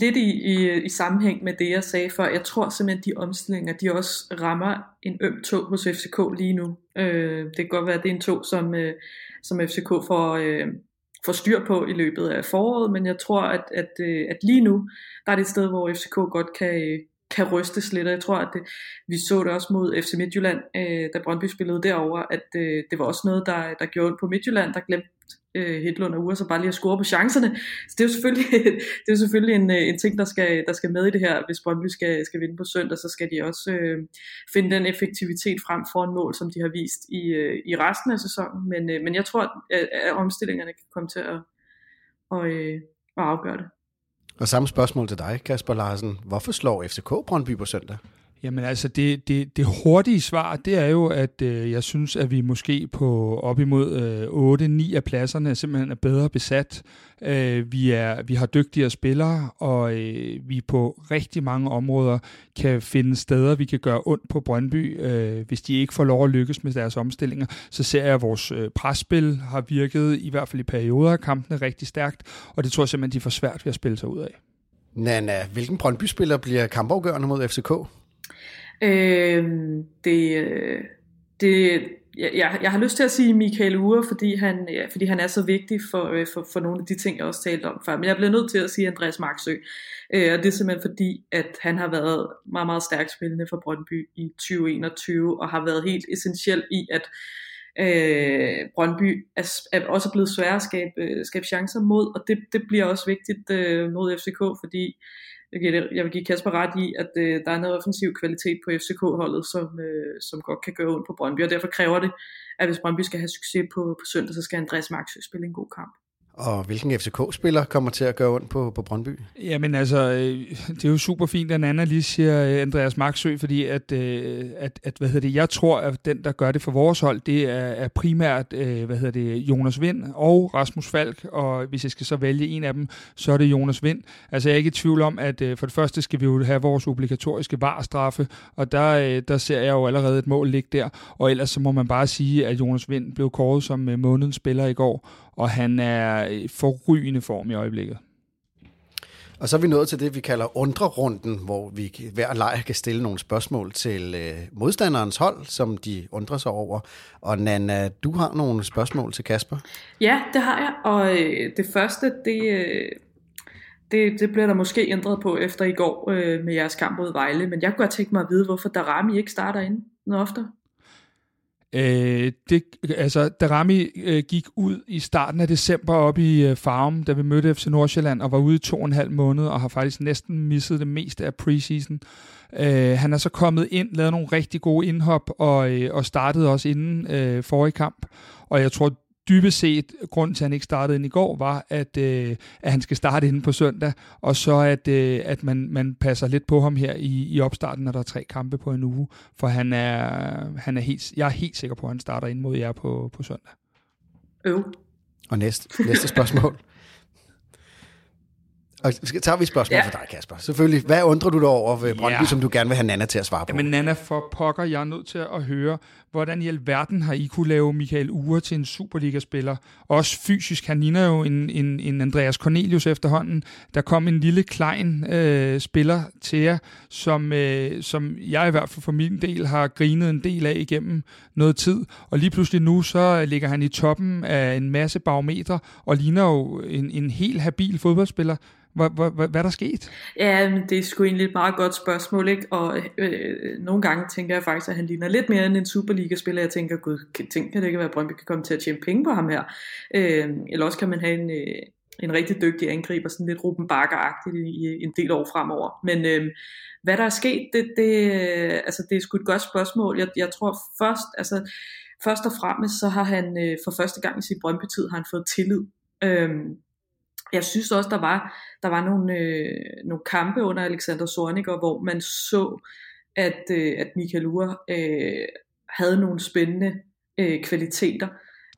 S4: lidt i, i, i sammenhæng med det, jeg sagde før. Jeg tror simpelthen, de omstillinger, de også rammer en øm tog hos FCK lige nu. Øh, det kan godt være, at det er en tog, som, øh, som FCK får, øh, får styr på i løbet af foråret, men jeg tror, at, at, øh, at lige nu, der er det et sted, hvor FCK godt kan, øh, kan rystes lidt, og jeg tror, at det, vi så det også mod FC Midtjylland, øh, da Brøndby spillede derover, at øh, det var også noget, der, der gjorde på Midtjylland, der glemte øh, Hedlund og Ure, så bare lige at score på chancerne. Så det er jo selvfølgelig, det er jo selvfølgelig en, øh, en ting, der skal, der skal med i det her. Hvis Brøndby skal, skal vinde på søndag, så skal de også øh, finde den effektivitet frem for en mål, som de har vist i, øh, i resten af sæsonen. Men, øh, men jeg tror, at, at omstillingerne kan komme til at, og, øh, at afgøre det.
S1: Og samme spørgsmål til dig, Kasper Larsen. Hvorfor slår FCK Brøndby på søndag?
S2: Jamen altså, det, det, det hurtige svar, det er jo, at øh, jeg synes, at vi måske på op imod øh, 8-9 af pladserne simpelthen er bedre besat. Øh, vi, er, vi har dygtigere spillere, og øh, vi på rigtig mange områder kan finde steder, vi kan gøre ondt på Brøndby, øh, hvis de ikke får lov at lykkes med deres omstillinger. Så ser jeg, at vores øh, presspil har virket, i hvert fald i perioder af kampene, rigtig stærkt, og det tror jeg simpelthen, de får svært ved at spille sig ud af.
S1: Nana, hvilken Brøndby-spiller bliver kampafgørende mod FCK?
S4: Øhm, øh, det, det, jeg, jeg har lyst til at sige Michael Ure, fordi han, ja, fordi han er så vigtig for, øh, for, for nogle af de ting, jeg også talte om før. Men jeg bliver nødt til at sige Andreas Marksø. Øh, og det er simpelthen fordi, at han har været meget, meget stærkt spillende for Brøndby i 2021, og har været helt essentiel i, at øh, Brøndby er, er også blevet svær at skabe, øh, skabe chancer mod, og det, det bliver også vigtigt øh, mod FCK, fordi jeg vil give Kasper ret i, at øh, der er noget offensiv kvalitet på FCK-holdet, som, øh, som godt kan gøre ondt på Brøndby, og derfor kræver det, at hvis Brøndby skal have succes på, på søndag, så skal Andreas Maxø spille en god kamp.
S1: Og hvilken FCK-spiller kommer til at gøre ondt på, på Brøndby?
S2: Jamen altså, øh, det er jo super fint, at Anna lige siger øh, Andreas Marksø, fordi at, øh, at, at, hvad hedder det, jeg tror, at den, der gør det for vores hold, det er, er primært, øh, hvad hedder det, Jonas Vind og Rasmus Falk, og hvis jeg skal så vælge en af dem, så er det Jonas Vind. Altså jeg er ikke i tvivl om, at øh, for det første skal vi jo have vores obligatoriske varstraffe, og der, øh, der ser jeg jo allerede et mål ligge der, og ellers så må man bare sige, at Jonas Vind blev kåret som månedens spiller i går, og han er i forrygende form i øjeblikket.
S1: Og så er vi nået til det, vi kalder undrerunden, hvor vi hver leg kan stille nogle spørgsmål til øh, modstanderens hold, som de undrer sig over. Og Nana, du har nogle spørgsmål til Kasper?
S4: Ja, det har jeg. Og øh, det første, det, øh, det, det bliver der måske ændret på efter i går øh, med jeres kamp mod Vejle. Men jeg kunne godt tænke mig at vide, hvorfor Darami ikke starter ind noget oftere.
S2: Øh, det, altså, Darami øh, gik ud i starten af december op i øh, Farm, da vi mødte FC Nordsjælland, og var ude i to og en halv måned, og har faktisk næsten misset det meste af preseason. Øh, han er så kommet ind, lavet nogle rigtig gode indhop, og, øh, og startede også inden øh, forrige kamp. Og jeg tror, dybest set, grund til, at han ikke startede ind i går, var, at, øh, at han skal starte inden på søndag, og så at, øh, at man, man passer lidt på ham her i, i opstarten, når der er tre kampe på en uge, for han er, han er helt, jeg er helt sikker på, at han starter ind mod jer på, på søndag.
S4: Øv.
S1: Og næste, næste spørgsmål. Og tager vi et spørgsmål ja. for dig, Kasper. Selvfølgelig. Hvad undrer du dig over ved Brøndby, ja. som du gerne vil have Nana til at svare på?
S2: Jamen Nana, for pokker, jeg er nødt til at høre, hvordan i alverden har I kunne lave Michael Ure til en Superliga-spiller? Også fysisk, han ligner jo en, en, en Andreas Cornelius efterhånden. Der kom en lille klein øh, spiller til jer, som, øh, som jeg i hvert fald for min del har grinet en del af igennem noget tid. Og lige pludselig nu, så ligger han i toppen af en masse barometer, og ligner jo en, en helt habil fodboldspiller. Hvad, hvad, hvad, hvad er der sket?
S4: Ja, det er sgu egentlig et meget godt spørgsmål, ikke? Og øh, øh, nogle gange tænker jeg faktisk, at han ligner lidt mere end en Superliga-spiller. Jeg tænker, gud, tænk, kan det ikke være, at Brøndby kan komme til at tjene penge på ham her? Øh, eller også kan man have en, øh, en rigtig dygtig angriber, sådan lidt Ruben Bakker-agtigt i, i en del år fremover. Men øh, hvad der er sket, det, det, øh, altså, det er sgu et godt spørgsmål. Jeg, jeg tror først, altså, først og fremmest, så har han øh, for første gang i sin Brøndby-tid, har han fået tillid. Øh, jeg synes også, der var, der var nogle, øh, nogle kampe under Alexander Zorniger, hvor man så, at, øh, at Michael Ure øh, havde nogle spændende øh, kvaliteter,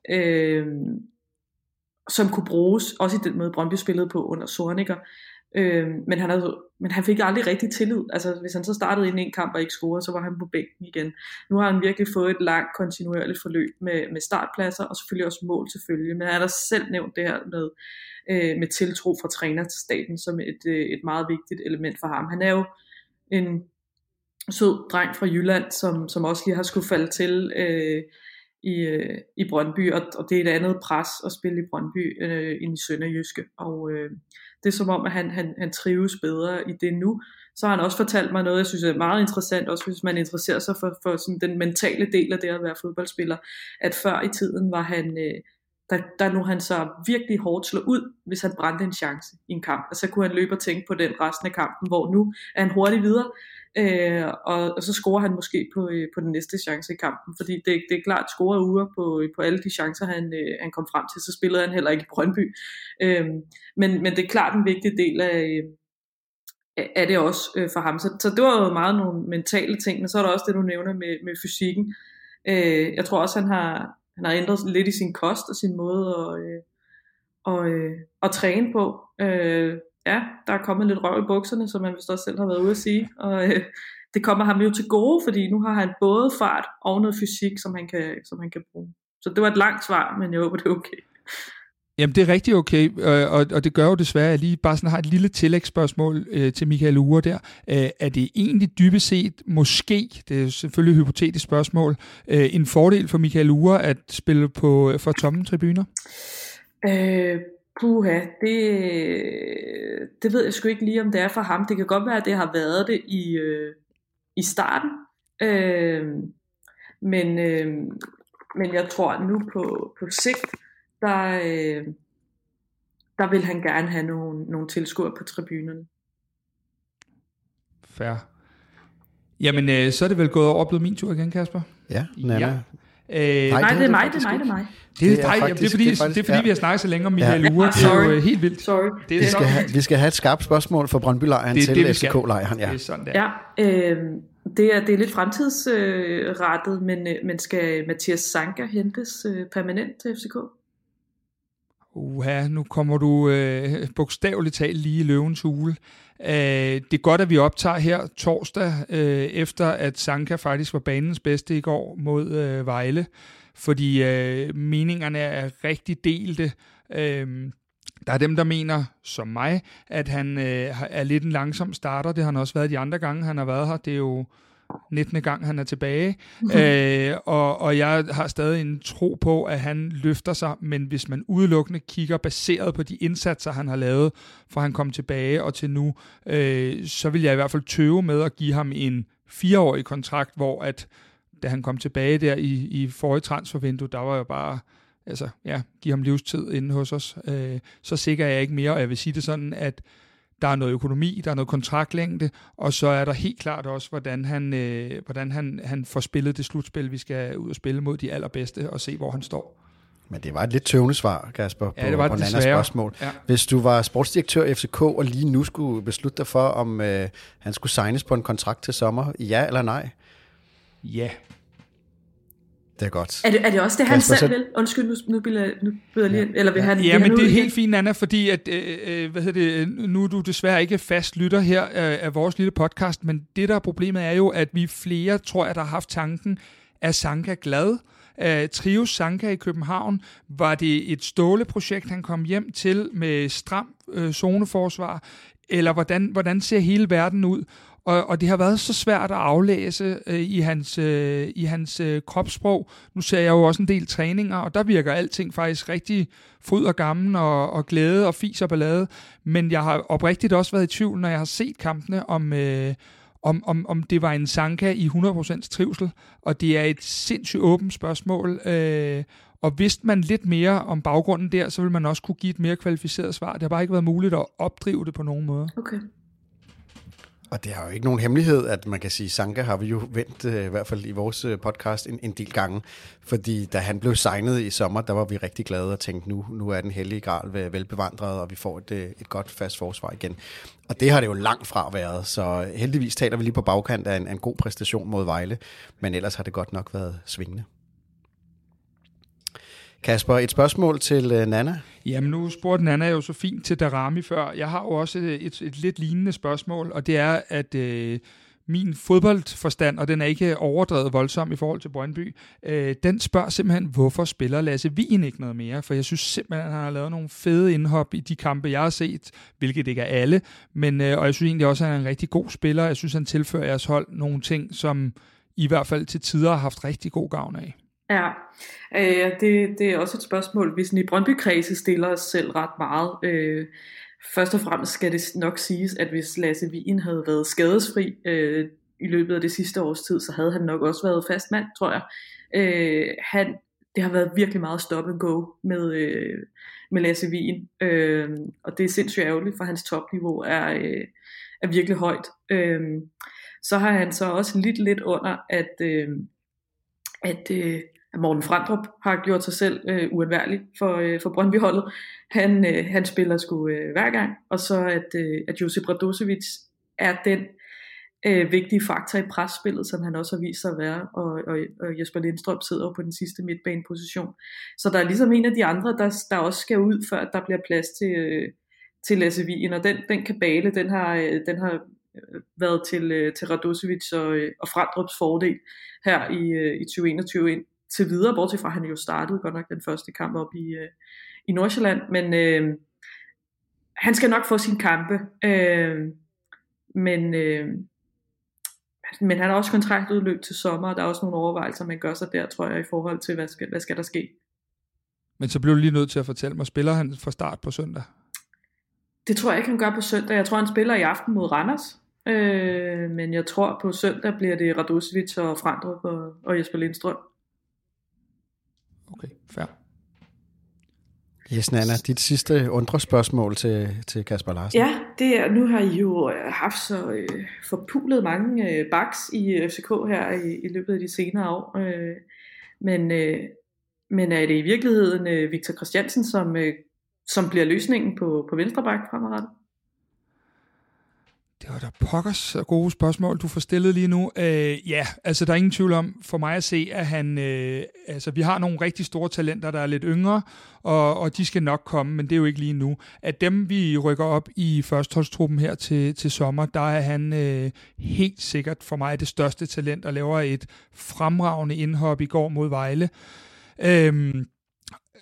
S4: øh, som kunne bruges, også i den måde Brøndby spillede på under Sorniger. Øh, men, han havde, men han fik aldrig rigtig tillid. Altså hvis han så startede ind i en kamp og ikke scorede, så var han på bænken igen. Nu har han virkelig fået et langt kontinuerligt forløb med, med startpladser, og selvfølgelig også mål selvfølgelig. Men han har selv nævnt det her med, øh, med tiltro fra træner til staten som et, øh, et meget vigtigt element for ham. Han er jo en sød dreng fra Jylland, som, som også lige har skulle falde til øh, i, øh, i Brøndby, og, og det er et andet pres at spille i Brøndby øh, end i Sønderjyske, og øh, det er som om, at han, han, han trives bedre i det nu. Så har han også fortalt mig noget, jeg synes er meget interessant, også hvis man interesserer sig for, for sådan den mentale del af det at være fodboldspiller, at før i tiden var han... Øh, der, der nu han så virkelig hårdt slå ud, hvis han brændte en chance i en kamp. Og så kunne han løbe og tænke på den resten af kampen, hvor nu er han hurtigt videre øh, og, og så scorer han måske på, øh, på den næste chance i kampen, fordi det, det er klart scorer uger på, øh, på alle de chancer, han, øh, han kom frem til, så spillede han heller ikke i Brøndby. Øh, men, men det er klart en vigtig del af, øh, er det også øh, for ham. Så, så det var jo meget nogle mentale ting, men så er der også det, du nævner med, med fysikken. Øh, jeg tror også, han har, han har ændret lidt i sin kost og sin måde at, øh, og, øh, at træne på. Øh, ja, der er kommet lidt røv i bukserne, som man vist også selv har været ude at sige. Og øh, det kommer ham jo til gode, fordi nu har han både fart og noget fysik, som han kan, som han kan bruge. Så det var et langt svar, men jeg håber, det er okay.
S2: Jamen, det er rigtig okay, øh, og, og det gør jo desværre, at jeg lige bare sådan har et lille tillægsspørgsmål øh, til Michael Ure der. Øh, er det egentlig dybest set, måske, det er selvfølgelig et hypotetisk spørgsmål, øh, en fordel for Michael Ure at spille på for tomme tribuner?
S4: Øh, puha, det, det ved jeg sgu ikke lige, om det er for ham. Det kan godt være, at det har været det i, øh, i starten. Øh, men, øh, men jeg tror nu på, på sigt, der, øh, der vil han gerne have nogle, nogle tilskuere på tribunerne.
S2: Fair. Jamen, øh, så er det vel gået over og blevet min tur igen, Kasper?
S1: Ja, Nana. Ja.
S4: Øh, nej, det er mig, det er mig, det er mig.
S2: Det er, det er, faktisk, det er fordi, det er, faktisk, det er fordi ja. vi har snakket så længe om Michael ja. Ure. Det er jo øh, helt vildt.
S4: Sorry.
S1: Det er vi, skal have, vi skal have et skarpt spørgsmål fra Brøndby-lejren til det, FCK-lejren. Ja. Det er sådan
S4: der. Ja, øh, det, er, det er lidt fremtidsrettet, øh, men, øh, men skal Mathias Sanka hentes øh, permanent til FCK?
S2: Uha, nu kommer du øh, bogstaveligt talt lige i løvens hule. Øh, det er godt, at vi optager her torsdag, øh, efter at Sanka faktisk var banens bedste i går mod øh, Vejle, fordi øh, meningerne er rigtig delte. Øh, der er dem, der mener, som mig, at han øh, er lidt en langsom starter. Det har han også været de andre gange, han har været her. Det er jo 19. gang, han er tilbage. Mm-hmm. Øh, og, og jeg har stadig en tro på, at han løfter sig, men hvis man udelukkende kigger baseret på de indsatser, han har lavet, fra han kom tilbage og til nu, øh, så vil jeg i hvert fald tøve med at give ham en fireårig kontrakt, hvor at da han kom tilbage der i, i forrige transfervindue, der var jo bare altså, ja, give ham livstid inde hos os. Øh, så sikker er jeg ikke mere, og jeg vil sige det sådan, at der er noget økonomi, der er noget kontraktlængde, og så er der helt klart også, hvordan han, øh, hvordan han, han får spillet det slutspil, vi skal ud og spille mod de allerbedste, og se, hvor han står.
S1: Men det var et lidt tøvende svar, Kasper, ja, på, det var på Nannas spørgsmål. Ja. Hvis du var sportsdirektør i FCK, og lige nu skulle beslutte dig for, om øh, han skulle signes på en kontrakt til sommer, ja eller nej?
S2: Ja.
S1: Det er godt.
S4: Er det, er det også det, han Kasper, selv så... vil? Undskyld, nu, nu, bliver, nu bliver lige, ja. eller vil han...
S2: Ja, men det er helt fint, Anna, fordi at, øh, øh, hvad hedder det, nu er du desværre ikke fast lytter her øh, af vores lille podcast, men det der er problemet er jo, at vi flere, tror jeg, der har haft tanken, er Sanka glad? Uh, Trios Sanka i København, var det et ståleprojekt, han kom hjem til med stram uh, zoneforsvar, eller hvordan, hvordan ser hele verden ud? Og, og det har været så svært at aflæse øh, i hans, øh, i hans øh, kropssprog. Nu ser jeg jo også en del træninger, og der virker alting faktisk rigtig fryd og gammel og, og glæde og fis og ballade. Men jeg har oprigtigt også været i tvivl, når jeg har set kampene, om, øh, om, om, om det var en Sanka i 100% trivsel. Og det er et sindssygt åbent spørgsmål. Øh, og vidste man lidt mere om baggrunden der, så ville man også kunne give et mere kvalificeret svar. Det har bare ikke været muligt at opdrive det på nogen måde.
S4: Okay.
S1: Og det er jo ikke nogen hemmelighed, at man kan sige, Sanka har vi jo vendt, øh, i hvert fald i vores øh, podcast, en, en del gange. Fordi da han blev signet i sommer, der var vi rigtig glade og tænkte, nu, nu er den hellige gral velbevandret, og vi får et, øh, et godt fast forsvar igen. Og det har det jo langt fra været, så heldigvis taler vi lige på bagkant af en, en god præstation mod Vejle, men ellers har det godt nok været svingende. Kasper, et spørgsmål til øh, Nana.
S2: Jamen nu spurgte Nana jo så fint til Darami før. Jeg har jo også et, et, lidt lignende spørgsmål, og det er, at øh, min fodboldforstand, og den er ikke overdrevet voldsom i forhold til Brøndby, øh, den spørger simpelthen, hvorfor spiller Lasse Wien ikke noget mere? For jeg synes simpelthen, at han har lavet nogle fede indhop i de kampe, jeg har set, hvilket ikke er alle, men, øh, og jeg synes egentlig også, at han er en rigtig god spiller. Jeg synes, han tilfører jeres hold nogle ting, som i hvert fald til tider har haft rigtig god gavn af.
S4: Ja, øh, det, det er også et spørgsmål, vi sådan i Brøndby-kredse stiller os selv ret meget. Øh, først og fremmest skal det nok siges, at hvis Lasse Wien havde været skadesfri øh, i løbet af det sidste års tid, så havde han nok også været fast mand, tror jeg. Øh, han, det har været virkelig meget stop and go med, øh, med Lasse Wien, øh, og det er sindssygt ærgerligt, for hans topniveau er, øh, er virkelig højt. Øh, så har han så også lidt lidt under, at, øh, at, øh, Morten Frandrup har gjort sig selv øh, uundværlig for, øh, for Brøndby-holdet. Han, øh, han spiller sgu øh, hver gang, og så at, øh, at Josip Radosevic er den øh, vigtige faktor i presspillet, som han også har vist sig at være, og, og, og Jesper Lindstrøm sidder på den sidste midtbaneposition. Så der er ligesom en af de andre, der, der også skal ud, før der bliver plads til, øh, til Lasse Wien, og den, den kabale, den har, øh, den har øh, været til, øh, til Radosevic og, øh, og Frandrups fordel her i, øh, i 2021 ind til videre, bortset fra at han jo startede godt nok den første kamp op i, i Nordsjælland, men øh, han skal nok få sin kampe, øh, men, øh, men han har også kontraktudløb til sommer, og der er også nogle overvejelser, man gør sig der, tror jeg, i forhold til, hvad skal, hvad skal der ske.
S2: Men så bliver du lige nødt til at fortælle mig, spiller han fra start på søndag?
S4: Det tror jeg ikke, han gør på søndag. Jeg tror, han spiller i aften mod Randers. Øh, men jeg tror, på søndag bliver det Radosevic og Frandrup og, og Jesper Lindstrøm.
S2: Okay, fair.
S1: Yes, Nana, dit sidste undre spørgsmål til, til Kasper Larsen.
S4: Ja, det er, nu har I jo øh, haft så øh, forpulet mange øh, baks i FCK her i, i løbet af de senere år. Øh, men, øh, men er det i virkeligheden øh, Victor Christiansen, som, øh, som bliver løsningen på, på venstre bak fremadrettet?
S2: Det var da pokkers gode spørgsmål, du får stillet lige nu. Øh, ja, altså der er ingen tvivl om for mig at se, at han, øh, altså vi har nogle rigtig store talenter, der er lidt yngre, og, og de skal nok komme, men det er jo ikke lige nu. At dem, vi rykker op i førsteholdstruppen her til, til sommer, der er han øh, helt sikkert for mig det største talent, og laver et fremragende indhop i går mod Vejle. Øh,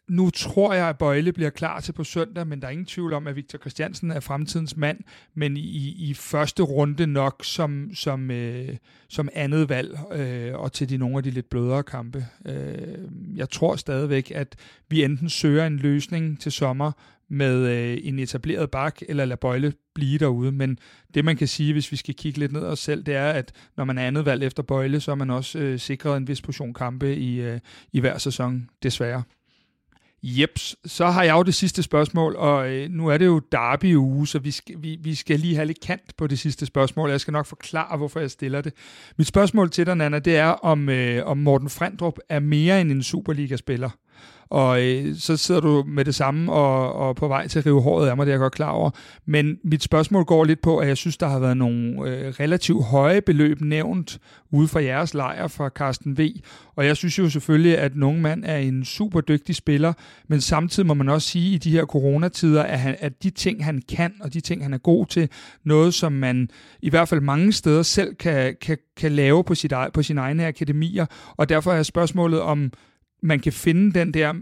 S2: nu tror jeg, at Bøjle bliver klar til på søndag, men der er ingen tvivl om, at Victor Christiansen er fremtidens mand, men i, i første runde nok som, som, øh, som andet valg, øh, og til de nogle af de lidt blødere kampe. Øh, jeg tror stadigvæk, at vi enten søger en løsning til sommer med øh, en etableret bak, eller lader Bøjle blive derude. Men det man kan sige, hvis vi skal kigge lidt ned os selv, det er, at når man er andet valg efter Bøjle, så er man også øh, sikret en vis portion kampe i, øh, i hver sæson, desværre. Jeps, så har jeg jo det sidste spørgsmål, og øh, nu er det jo derby uge, så vi skal, vi, vi skal lige have lidt kant på det sidste spørgsmål. Jeg skal nok forklare, hvorfor jeg stiller det. Mit spørgsmål til dig, Nana, det er, om, øh, om Morten Frendrup er mere end en Superliga-spiller og øh, så sidder du med det samme og, og på vej til at rive håret af mig, det er jeg godt klar over. Men mit spørgsmål går lidt på, at jeg synes, der har været nogle øh, relativt høje beløb nævnt ude fra jeres lejr fra Carsten V. Og jeg synes jo selvfølgelig, at nogen mand er en super dygtig spiller, men samtidig må man også sige i de her coronatider, at, han, at de ting, han kan, og de ting, han er god til, noget, som man i hvert fald mange steder selv kan, kan, kan lave på, sit, på sine egne akademier. Og derfor er spørgsmålet om, man kan finde den der,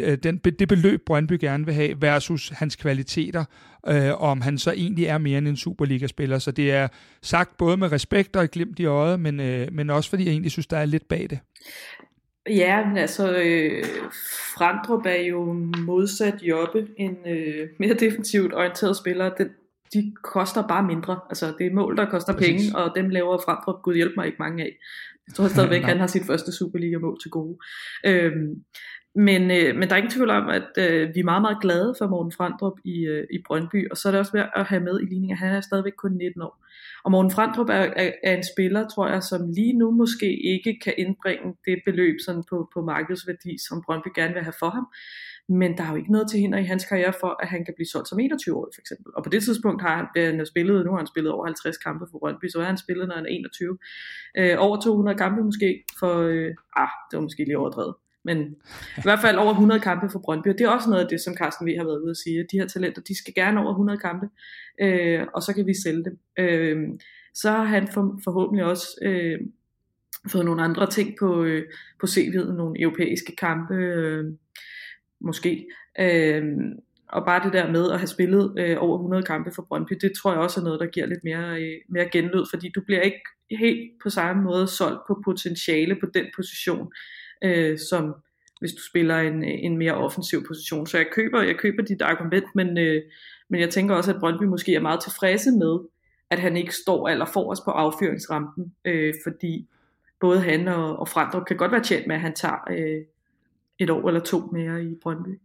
S2: øh, den, det beløb, Brøndby gerne vil have, versus hans kvaliteter, øh, og om han så egentlig er mere end en Superliga-spiller. Så det er sagt både med respekt og et glimt i øjet, men, øh, men også fordi jeg egentlig synes, der er lidt bag det.
S4: Ja, men altså, øh, Frandrup er jo modsat Jobbe, en øh, mere defensivt orienteret spiller. Den, de koster bare mindre. Altså, det er mål, der koster Præcis. penge, og dem laver Frandrup, gud hjælp mig, ikke mange af. Jeg tror stadigvæk, han har sit første Superliga-mål til gode. Øhm, men, øh, men der er ingen tvivl om, at øh, vi er meget, meget glade for Morten Frandrup i, øh, i Brøndby, og så er det også værd at have med i ligningen, at han er stadigvæk kun 19 år. Og Morten Frandrup er, er, er en spiller, tror jeg, som lige nu måske ikke kan indbringe det beløb sådan på, på markedsværdi, som Brøndby gerne vil have for ham men der er jo ikke noget til hinder i hans karriere for, at han kan blive solgt som 21-årig for eksempel. Og på det tidspunkt har han, øh, han spillet, nu har han spillet over 50 kampe for Brøndby, så har han spillet, når han er 21. Øh, over 200 kampe måske, for, øh, ah, det var måske lige overdrevet. Men i hvert fald over 100 kampe for Brøndby, og det er også noget af det, som Carsten V har været ude at sige, at de her talenter, de skal gerne over 100 kampe, øh, og så kan vi sælge dem. Øh, så har han for, forhåbentlig også øh, fået nogle andre ting på, øh, på CV'et, nogle europæiske kampe, øh, måske. Øh, og bare det der med at have spillet øh, over 100 kampe for Brøndby, det tror jeg også er noget, der giver lidt mere, øh, mere genlyd, fordi du bliver ikke helt på samme måde solgt på potentiale på den position, øh, som hvis du spiller en, en mere offensiv position. Så jeg køber, jeg køber dit argument, men, øh, men jeg tænker også, at Brøndby måske er meget tilfredse med, at han ikke står aller forrest på affyringsrampen, øh, fordi både han og, og Frandrup kan godt være tjent med, at han tager øh, et år eller to mere i Brøndby.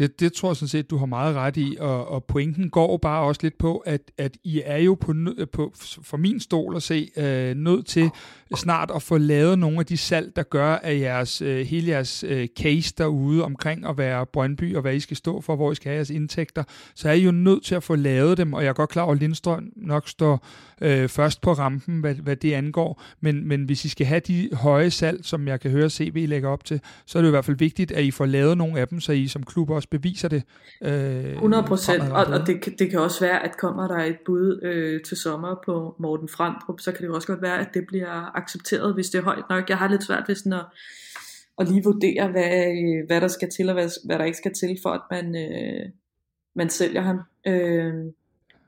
S2: Det, det tror jeg sådan set, du har meget ret i, og, og pointen går bare også lidt på, at, at I er jo på, på for min stol at se øh, nødt til snart at få lavet nogle af de salg, der gør, at jeres, øh, hele jeres øh, case derude omkring at være Brøndby, og hvad I skal stå for, hvor I skal have jeres indtægter, så er I jo nødt til at få lavet dem, og jeg er godt klar over, at Lindstrøm nok står øh, først på rampen, hvad, hvad det angår, men, men hvis I skal have de høje salg, som jeg kan høre CB lægger op til, så er det i hvert fald vigtigt, at I får lavet nogle af dem, så I som klub også beviser det.
S4: Øh, 100 procent, og, og det, det kan også være, at kommer der et bud øh, til sommer på Morten Frandrup, så kan det jo også godt være, at det bliver accepteret, hvis det er højt nok. Jeg har lidt svært ved sådan at, at lige vurdere, hvad, hvad der skal til, og hvad, hvad der ikke skal til, for at man, øh, man sælger ham. Øh,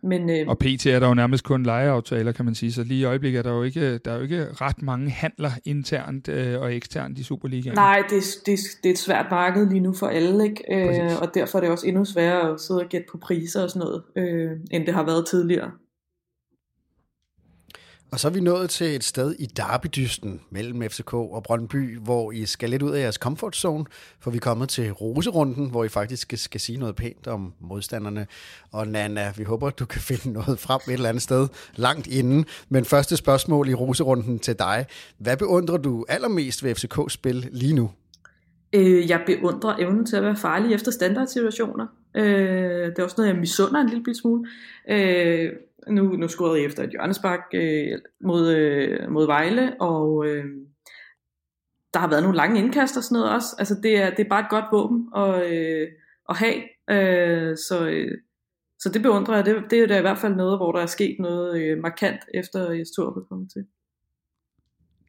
S2: men, øh, og PT er der jo nærmest kun lejeaftaler, kan man sige, så lige i øjeblikket er der jo ikke, der er jo ikke ret mange handler internt øh, og eksternt i Superligaen.
S4: Nej, det, det, det er et svært marked lige nu for alle, ikke? Øh, og derfor er det også endnu sværere at sidde og gætte på priser og sådan noget, øh, end det har været tidligere.
S1: Og så er vi nået til et sted i derbydysten mellem FCK og Brøndby, hvor I skal lidt ud af jeres comfort zone, for vi er kommet til roserunden, hvor I faktisk skal, skal sige noget pænt om modstanderne. Og Nana, vi håber, du kan finde noget frem et eller andet sted langt inden. Men første spørgsmål i roserunden til dig. Hvad beundrer du allermest ved FCKs spil lige nu?
S4: Øh, jeg beundrer evnen til at være farlig efter standardsituationer. Øh, det er også noget, jeg misunder en lille smule. Øh, nu, nu scorede jeg efter et hjørnespark øh, mod, øh, mod Vejle, og øh, der har været nogle lange indkast og sådan noget også. Altså det er, det er bare et godt våben at, øh, at have. Øh, så, øh, så det beundrer jeg. Det, det er da i hvert fald noget, hvor der er sket noget øh, markant efter Jes Torp er kommet til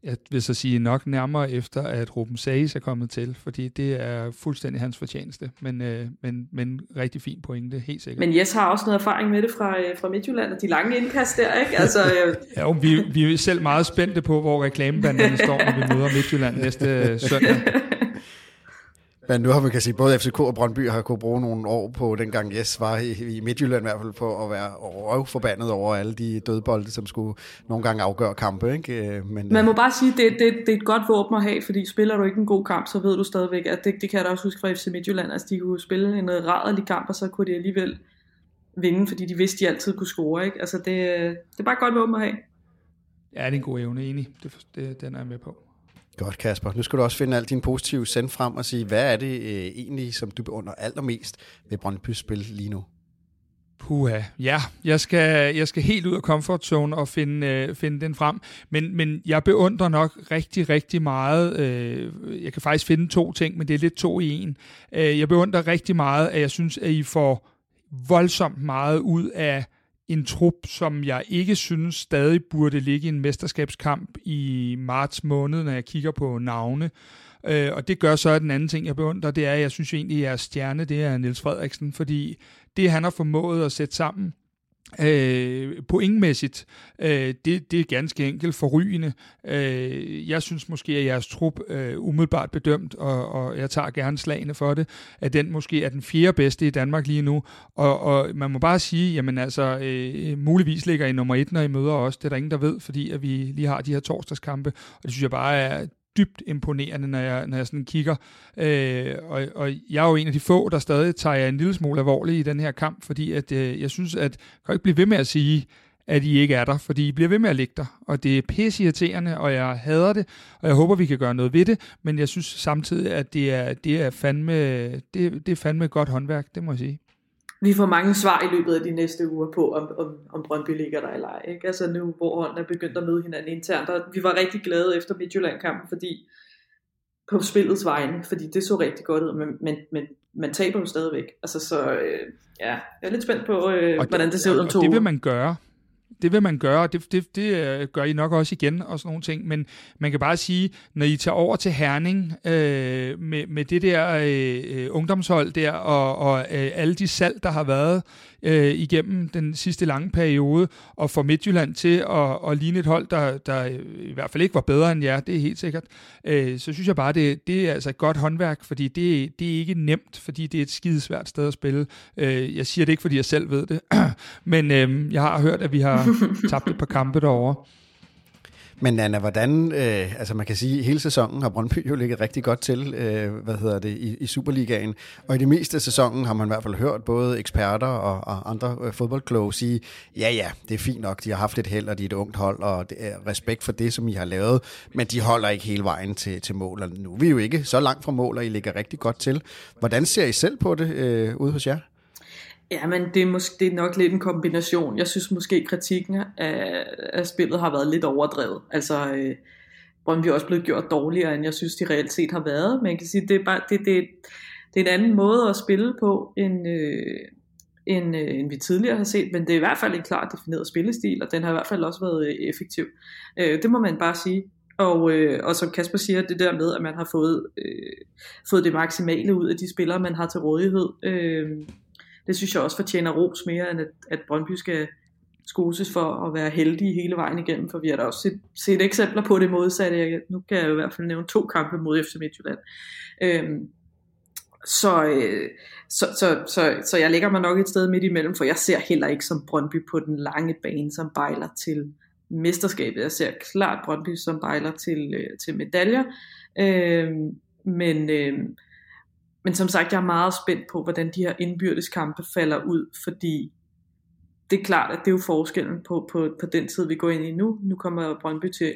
S2: jeg vil så sige nok nærmere efter, at Ruben Sages er kommet til, fordi det er fuldstændig hans fortjeneste, men, øh, men, men rigtig fin pointe, helt sikkert.
S4: Men Jes har også noget erfaring med det fra, øh, fra Midtjylland, og de lange indkast der, ikke? Altså, øh...
S2: ja, jo, vi, vi er selv meget spændte på, hvor reklamebanderne står, når vi møder Midtjylland næste søndag.
S1: Men nu har man kan sige, både FCK og Brøndby har kunne bruge nogle år på, dengang Jes var i, i Midtjylland i hvert fald, på at være røvforbandet over alle de dødbolde, som skulle nogle gange afgøre kampe. Ikke? Øh,
S4: men, man må bare sige, det, det, det er et godt våben at have, fordi spiller du ikke en god kamp, så ved du stadigvæk, at det, det kan jeg da også huske fra FC Midtjylland, altså de kunne spille en rædderlig kamp, og så kunne de alligevel vinde, fordi de vidste, de altid kunne score. Ikke? Altså det, det er bare et godt våben at have.
S2: Ja, det er en god evne, enig. Det, det, den er jeg med på.
S1: Godt, Kasper. Nu skal du også finde alt din positive send frem og sige, hvad er det øh, egentlig, som du beundrer allermest ved Brøndby's spil lige nu?
S2: Puha, ja, jeg skal, jeg skal helt ud af comfort zone og finde, øh, finde den frem, men, men jeg beundrer nok rigtig, rigtig meget, øh, jeg kan faktisk finde to ting, men det er lidt to i en. Øh, jeg beundrer rigtig meget, at jeg synes, at I får voldsomt meget ud af en trup, som jeg ikke synes stadig burde ligge i en mesterskabskamp i marts måned, når jeg kigger på navne. Øh, og det gør så, at den anden ting, jeg beundrer, det er, at jeg synes egentlig, at jeres stjerne, det er Niels Frederiksen, fordi det, han har formået at sætte sammen, Øh, pointmæssigt, øh, det, det er ganske enkelt forrygende. Øh, jeg synes måske, at jeres trup øh, umiddelbart bedømt, og, og jeg tager gerne slagene for det, at den måske er den fjerde bedste i Danmark lige nu. Og, og man må bare sige, jamen altså, øh, muligvis ligger I nummer et, når I møder os. Det er der ingen, der ved, fordi at vi lige har de her torsdagskampe, og det synes jeg bare er dybt imponerende, når jeg, når jeg sådan kigger. Øh, og, og jeg er jo en af de få, der stadig tager en lille smule alvorligt i den her kamp, fordi at, øh, jeg synes, at jeg kan ikke blive ved med at sige, at I ikke er der, fordi I bliver ved med at ligge der. Og det er pissirriterende, og jeg hader det, og jeg håber, vi kan gøre noget ved det, men jeg synes samtidig, at det er, det er, fandme, det, det er fandme godt håndværk, det må jeg sige
S4: vi får mange svar i løbet af de næste uger på, om, om, om Brøndby ligger der eller ej. Ikke? Altså nu, hvor hånden er begyndt at møde hinanden internt. Og vi var rigtig glade efter Midtjylland-kampen, fordi på spillets vegne, fordi det så rigtig godt ud, men, men, men man taber jo stadigvæk. Altså så, øh, ja, jeg er lidt spændt på, øh, det, hvordan det ser ud om to
S2: det vil man gøre det vil man gøre, og det, det, det øh, gør I nok også igen, og sådan nogle ting, men man kan bare sige, når I tager over til Herning øh, med, med det der øh, øh ungdomshold der, og, og øh, alle de salg, der har været øh, igennem den sidste lange periode, og får Midtjylland til at, at ligne et hold, der, der i hvert fald ikke var bedre end jer, det er helt sikkert, øh, så synes jeg bare, det, det er altså et godt håndværk, fordi det, det er ikke nemt, fordi det er et skidesvært sted at spille. Øh, jeg siger det ikke, fordi jeg selv ved det, men øh, jeg har hørt, at vi har tabt et par kampe derovre.
S1: Men Anna, hvordan, øh, altså man kan sige, at hele sæsonen har Brøndby jo ligget rigtig godt til, øh, hvad hedder det, i, i Superligaen. Og i det meste af sæsonen har man i hvert fald hørt både eksperter og, og andre øh, fodboldkloge sige, ja ja, det er fint nok, de har haft et held, og de er et ungt hold, og det er respekt for det, som I har lavet, men de holder ikke hele vejen til, til mål. Og nu er vi jo ikke så langt fra mål, og I ligger rigtig godt til. Hvordan ser I selv på det øh, ude hos jer?
S4: Ja, men det er, måske, det er nok lidt en kombination. Jeg synes måske, kritikken af, af spillet har været lidt overdrevet. Altså, øh, Brøndby er også blevet gjort dårligere, end jeg synes, de reelt set har været. Men jeg kan sige, det er, bare, det, det, det er en anden måde at spille på, end, øh, end, øh, end vi tidligere har set. Men det er i hvert fald en klart defineret spillestil, og den har i hvert fald også været øh, effektiv. Øh, det må man bare sige. Og, øh, og som Kasper siger, det der med, at man har fået, øh, fået det maksimale ud af de spillere, man har til rådighed. Øh, det synes jeg også fortjener ros mere, end at, at Brøndby skal skoses for at være heldige hele vejen igennem, for vi har da også set, set eksempler på det modsatte. Nu kan jeg i hvert fald nævne to kampe mod FC Midtjylland. Øhm, så, øh, så, så, så, så jeg lægger mig nok et sted midt imellem, for jeg ser heller ikke som Brøndby på den lange bane, som bejler til mesterskabet. Jeg ser klart Brøndby som bejler til, øh, til medaljer. Øhm, men, øh, men som sagt, jeg er meget spændt på, hvordan de her indbyrdes kampe falder ud, fordi det er klart, at det er jo forskellen på, på, på den tid, vi går ind i nu. Nu kommer Brøndby til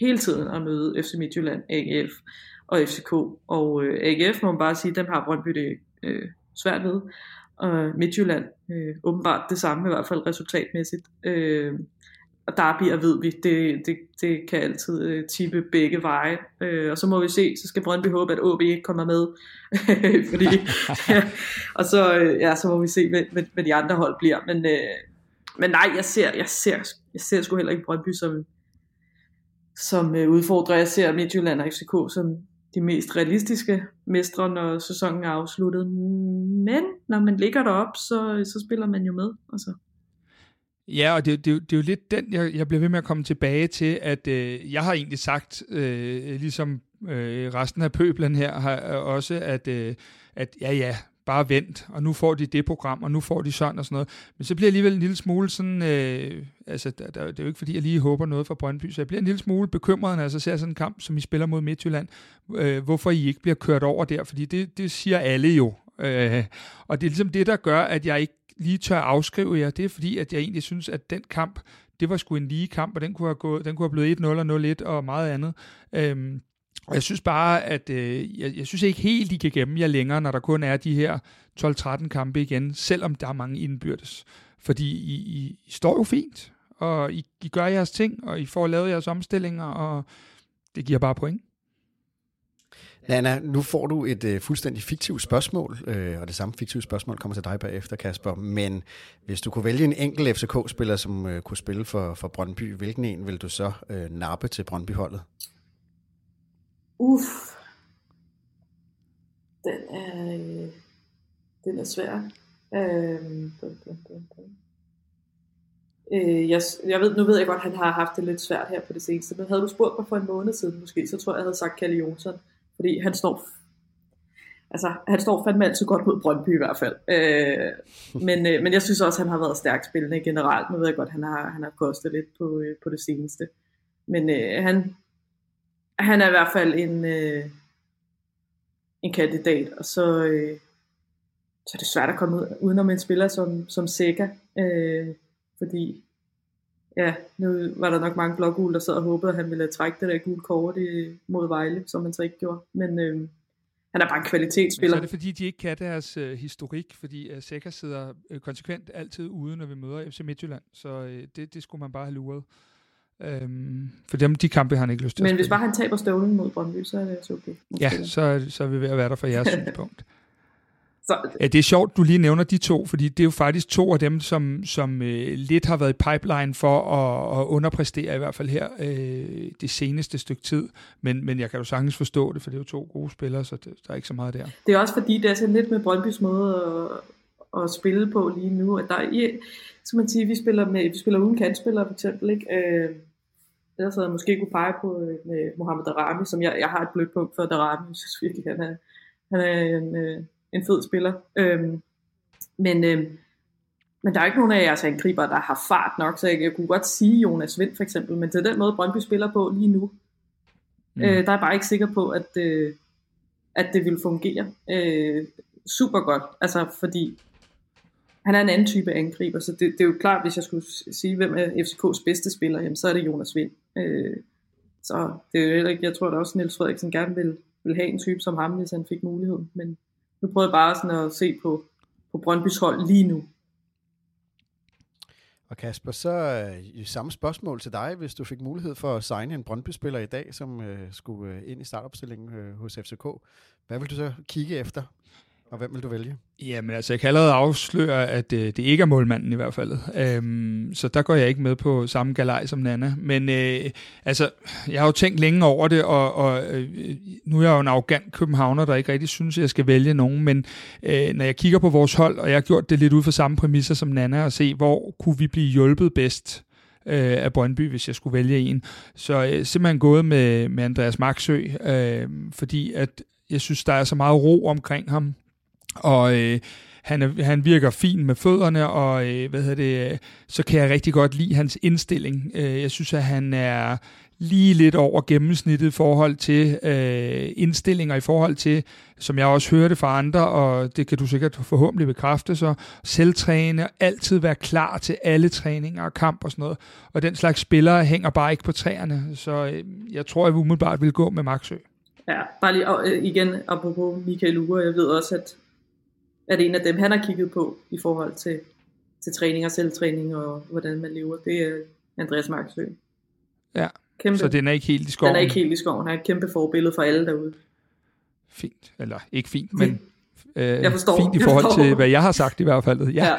S4: hele tiden at møde FC Midtjylland, AGF og FCK. Og øh, AGF må man bare sige, dem har Brøndby det øh, svært ved. Og Midtjylland øh, åbenbart det samme, i hvert fald resultatmæssigt. Øh, og Derby'er ved vi, det, det, det kan altid øh, tippe begge veje. Øh, og så må vi se, så skal Brøndby håbe, at AB ikke kommer med. Fordi, ja, og så, øh, ja, så må vi se, hvad, hvad, hvad de andre hold bliver. Men, øh, men nej, jeg ser, jeg ser, jeg ser sgu heller ikke Brøndby som, som øh, udfordrer. Jeg ser Midtjylland og FCK som de mest realistiske mestre, når sæsonen er afsluttet. Men når man ligger derop, så, så spiller man jo med. Altså.
S2: Ja, og det, det, det er jo lidt den, jeg, jeg bliver ved med at komme tilbage til, at øh, jeg har egentlig sagt, øh, ligesom øh, resten af pøblen her, har øh, også, at, øh, at ja, ja, bare vent, og nu får de det program, og nu får de sådan og sådan noget. Men så bliver jeg alligevel en lille smule sådan, øh, altså der, der, det er jo ikke fordi, jeg lige håber noget fra Brøndby, så jeg bliver en lille smule bekymret, når jeg så ser sådan en kamp, som I spiller mod Midtjylland, øh, hvorfor I ikke bliver kørt over der, fordi det, det siger alle jo. Øh, og det er ligesom det, der gør, at jeg ikke lige tør afskrive jer, det er fordi, at jeg egentlig synes, at den kamp, det var sgu en lige kamp, og den kunne have, gået, den kunne have blevet 1-0 og 0-1 og meget andet. Øhm, og jeg synes bare, at øh, jeg, jeg synes ikke helt, de kan gemme jer længere, når der kun er de her 12-13 kampe igen, selvom der er mange indbyrdes. Fordi I, I, I står jo fint, og I, I gør jeres ting, og I får lavet jeres omstillinger, og det giver bare point.
S1: Nana, nu får du et øh, fuldstændig fiktivt spørgsmål, øh, og det samme fiktive spørgsmål kommer til dig bagefter, Kasper. Men hvis du kunne vælge en enkelt FCK-spiller, som øh, kunne spille for, for Brøndby, hvilken en vil du så øh, nappe til Brøndby-holdet?
S4: Uff. Den er, øh, den er svær. Øh, Øh, jeg, jeg ved, nu ved jeg godt, at han har haft det lidt svært her på det seneste, men havde du spurgt mig for en måned siden måske, så tror jeg, jeg havde sagt Kalle Jonsson. Fordi han står altså, han står fandme altid godt mod Brøndby i hvert fald. Øh, men, øh, men jeg synes også, han har været stærkt spillende generelt. Nu ved jeg godt, han har, han har kostet lidt på, øh, på det seneste. Men øh, han, han er i hvert fald en, øh, en kandidat. Og så, øh, så er det svært at komme ud, udenom en spiller som, som Seca. Øh, fordi ja, nu var der nok mange blågule, der sad og håbede, at han ville trække det der gule kort mod Vejle, som han så ikke gjorde. Men øh, han er bare en kvalitetsspiller.
S2: Men så er det fordi, de ikke kan deres øh, historik, fordi øh, Seca sidder øh, konsekvent altid ude, når vi møder FC Midtjylland, så øh, det, det skulle man bare have luret. Øhm, for dem, de kampe har han ikke lyst til
S4: Men hvis bare han taber støvlen mod Brøndby, så er det også okay.
S2: Ja, så, så er vi ved at være der for jeres synspunkt. Så, ja, det er sjovt, du lige nævner de to, fordi det er jo faktisk to af dem, som, som øh, lidt har været i pipeline for at, at underpræstere, i hvert fald her øh, det seneste stykke tid. Men, men jeg kan jo sagtens forstå det, for det er jo to gode spillere, så det, der er ikke så meget der.
S4: Det er også fordi, det er sådan lidt med Brøndbys måde at, at spille på lige nu, at der er, så man sige, vi spiller, med, vi spiller uden kantspillere for eksempel, ikke? Øh, ellers havde jeg måske kunne pege på øh, med Mohamed Darami, som jeg, jeg har et blødt punkt for Darami, jeg synes virkelig, han er, han er en, øh, en fed spiller. Øhm, men, øhm, Men der er ikke nogen af jeres angriber, der har fart nok, så jeg, jeg kunne godt sige Jonas Vind for eksempel, men til den måde Brøndby spiller på lige nu, mm. øh, der er bare ikke sikker på, at, øh, at det vil fungere øh, super godt. Altså fordi han er en anden type angriber, så det, det er jo klart, hvis jeg skulle sige, hvem er FCK's bedste spiller, jamen, så er det Jonas Vind. Øh, så det er jo heller ikke, jeg tror da også, Niels Frederiksen gerne vil, vil have en type som ham, hvis han fik muligheden. Men nu prøver jeg bare sådan at se på, på Brøndbys hold lige nu.
S1: Og Kasper, så øh, samme spørgsmål til dig, hvis du fik mulighed for at signe en Brøndby-spiller i dag, som øh, skulle øh, ind i startopstillingen øh, hos FCK. Hvad vil du så kigge efter? Og hvem vil du vælge?
S2: Jamen altså, jeg kan allerede afsløre, at øh, det ikke er målmanden i hvert fald. Øhm, så der går jeg ikke med på samme galej som Nana. Men øh, altså, jeg har jo tænkt længe over det, og, og øh, nu er jeg jo en arrogant københavner, der ikke rigtig synes, at jeg skal vælge nogen. Men øh, når jeg kigger på vores hold, og jeg har gjort det lidt ud fra samme præmisser som Nana, og se, hvor kunne vi blive hjulpet bedst øh, af Brøndby, hvis jeg skulle vælge en. Så øh, simpelthen gået med, med Andreas Maxø, øh, fordi at jeg synes, der er så meget ro omkring ham og øh, han, er, han virker fin med fødderne, og øh, hvad hedder det, øh, så kan jeg rigtig godt lide hans indstilling. Øh, jeg synes, at han er lige lidt over gennemsnittet i forhold til øh, indstillinger, i forhold til, som jeg også hørte fra andre, og det kan du sikkert forhåbentlig bekræfte, så selvtræne, altid være klar til alle træninger og kamp og sådan noget. Og den slags spillere hænger bare ikke på træerne, så øh, jeg tror, at vi umiddelbart vil gå med Maxø.
S4: Ja, bare lige og, øh, igen, apropos Michael Ure, jeg ved også, at er det en af dem, han har kigget på i forhold til, til træning og selvtræning og hvordan man lever. Det er Andreas Marksø.
S2: Ja, kæmpe, så den er ikke helt i skoven?
S4: Den er ikke helt i skoven. Han er et kæmpe forbillede for alle derude.
S2: Fint, eller ikke fint, men
S4: øh, jeg forstår,
S2: fint i forhold til, hvad jeg har sagt i hvert fald. Ja. ja.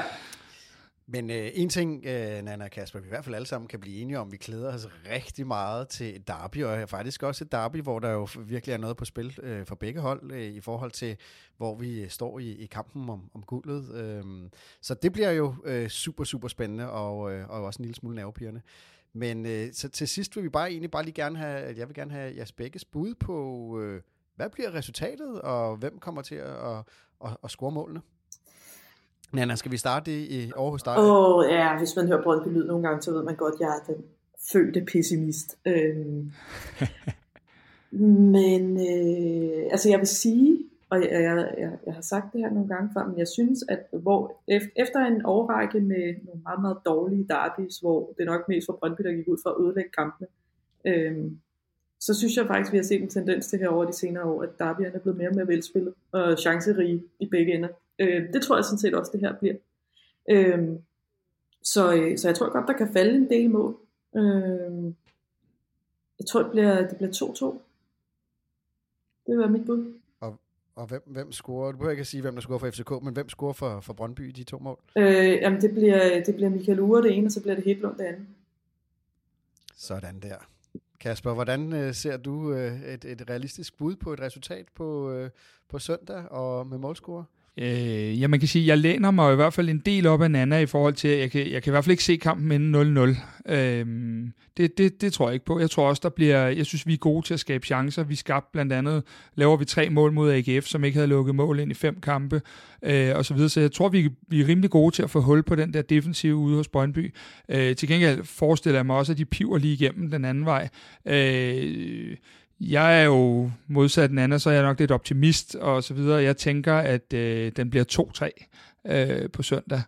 S1: Men øh, en ting, øh, Nana og Kasper, vi i hvert fald alle sammen kan blive enige om, vi glæder os rigtig meget til et derby, og faktisk også et derby, hvor der jo virkelig er noget på spil øh, for begge hold, øh, i forhold til, hvor vi øh, står i, i kampen om, om guldet. Øh, så det bliver jo øh, super, super spændende, og, øh, og også en lille smule nervepirrende. Men øh, så til sidst vil vi bare egentlig bare lige gerne have, at jeg vil gerne have jeres begges bud på, øh, hvad bliver resultatet, og hvem kommer til at, at, at, at score målene? Nana, skal vi starte i Aarhus dig?
S4: Åh, oh, ja, hvis man hører Brøndby Lyd nogle gange, så ved man godt, at jeg er den fødte pessimist. Øhm, men øh, altså jeg vil sige, og jeg, jeg, jeg, jeg har sagt det her nogle gange før, men jeg synes, at hvor efter en overrække med nogle meget, meget dårlige derbys, hvor det nok mest for Brøndby, der gik ud for at ødelægge kampene, øhm, så synes jeg faktisk, at vi har set en tendens til her over de senere år, at derbyerne er blevet mere og mere velspillet og chancerige i begge ender. Øh, det tror jeg sådan set også, det her bliver. Øh, så, øh, så jeg tror godt, der kan falde en del mål. Øh, jeg tror, det bliver, det bliver 2-2. Det var mit bud.
S1: Og, og hvem, hvem scorer? Du behøver ikke at sige, hvem der scorer for FCK, men hvem scorer for, for Brøndby de to mål?
S4: Øh, jamen, det bliver, det bliver Michael Ure det ene, og så bliver det Hedlund det andet.
S1: Sådan der. Kasper, hvordan øh, ser du øh, et, et realistisk bud på et resultat på, øh, på søndag og med målscorer?
S2: Øh, ja, man kan sige, at jeg læner mig i hvert fald en del op af Nana i forhold til, at jeg kan, jeg kan i hvert fald ikke se kampen inden 0-0. Øh, det, det, det tror jeg ikke på. Jeg tror også, der bliver, jeg synes, vi er gode til at skabe chancer. Vi skabte blandt andet, laver vi tre mål mod AGF, som ikke havde lukket mål ind i fem kampe, øh, og så videre. Så jeg tror, vi, vi er rimelig gode til at få hul på den der defensive ude hos Brøndby. Øh, til gengæld forestiller jeg mig også, at de piver lige igennem den anden vej. Øh, jeg er jo modsat den anden, så er jeg nok lidt optimist og så videre. Jeg tænker, at øh, den bliver 2-3 øh, på søndag.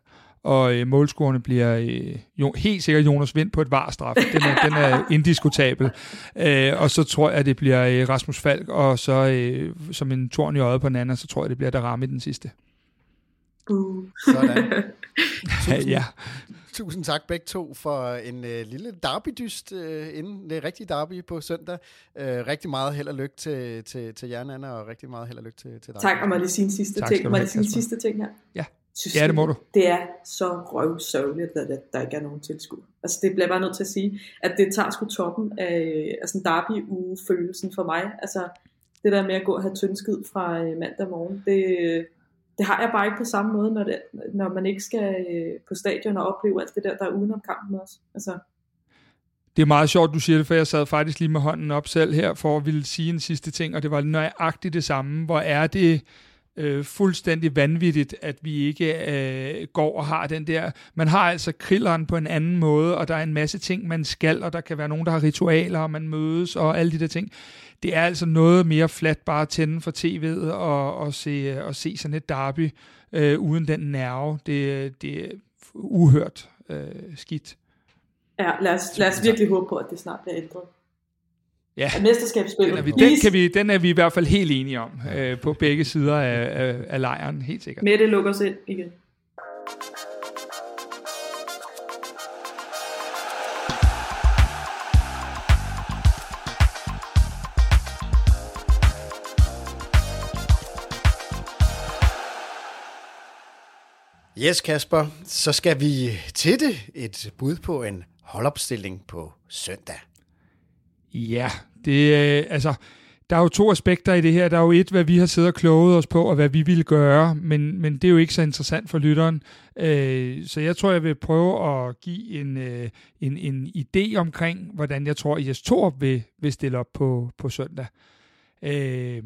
S2: Og øh, målscorerne bliver øh, jo, helt sikkert Jonas Vind på et varstraf. Den er, den er indiskutabel. Øh, og så tror jeg, at det bliver øh, Rasmus Falk, og så øh, som en torn i øjet på den anden, så tror jeg, det bliver der ramme i den sidste.
S1: Uh. Sådan. ja. Tusind tak begge to for en øh, lille derbydyst øh, inden det rigtige derby på søndag. Øh, rigtig meget held og lykke til, til, til jer, Anna, og rigtig meget held og lykke til, til dig.
S4: Tak, og må lige sige en sidste tak, ting. Må lige sige en sidste ting her?
S2: Ja. Synes, ja, det må du.
S4: Det er så røvsørgeligt, at der, der ikke er nogen tilskud. Altså det bliver bare nødt til at sige, at det tager sgu toppen af altså en derby-uge-følelsen for mig. Altså det der med at gå og have tyndskid fra øh, mandag morgen, det, det har jeg bare ikke på samme måde, når, det, når man ikke skal øh, på stadion og opleve alt det der, der er udenom kampen også. Altså.
S2: Det er meget sjovt, du siger det, for jeg sad faktisk lige med hånden op selv her, for at ville sige en sidste ting, og det var nøjagtigt det samme. Hvor er det øh, fuldstændig vanvittigt, at vi ikke øh, går og har den der... Man har altså krilleren på en anden måde, og der er en masse ting, man skal, og der kan være nogen, der har ritualer, og man mødes, og alle de der ting. Det er altså noget mere flat bare at tænde for tv'et og, og, se, og se sådan et derby øh, uden den nerve. Det, det er uhørt øh, skidt.
S4: Ja, lad os, lad os virkelig håbe på, at det snart bliver ændret.
S2: Ja,
S4: mesterskabsspillet.
S2: Den er, vi, den, kan vi, den er vi i hvert fald helt enige om øh, på begge sider af, af, af lejren, helt sikkert.
S4: Mette lukker os ind igen.
S1: Yes, Kasper, så skal vi til det. Et bud på en holdopstilling på søndag.
S2: Ja, det er altså... Der er jo to aspekter i det her. Der er jo et, hvad vi har siddet og kloget os på, og hvad vi ville gøre, men, men det er jo ikke så interessant for lytteren. Øh, så jeg tror, jeg vil prøve at give en, øh, en, en idé omkring, hvordan jeg tror, Jes Torp vil, vil stille op på, på søndag. Øh,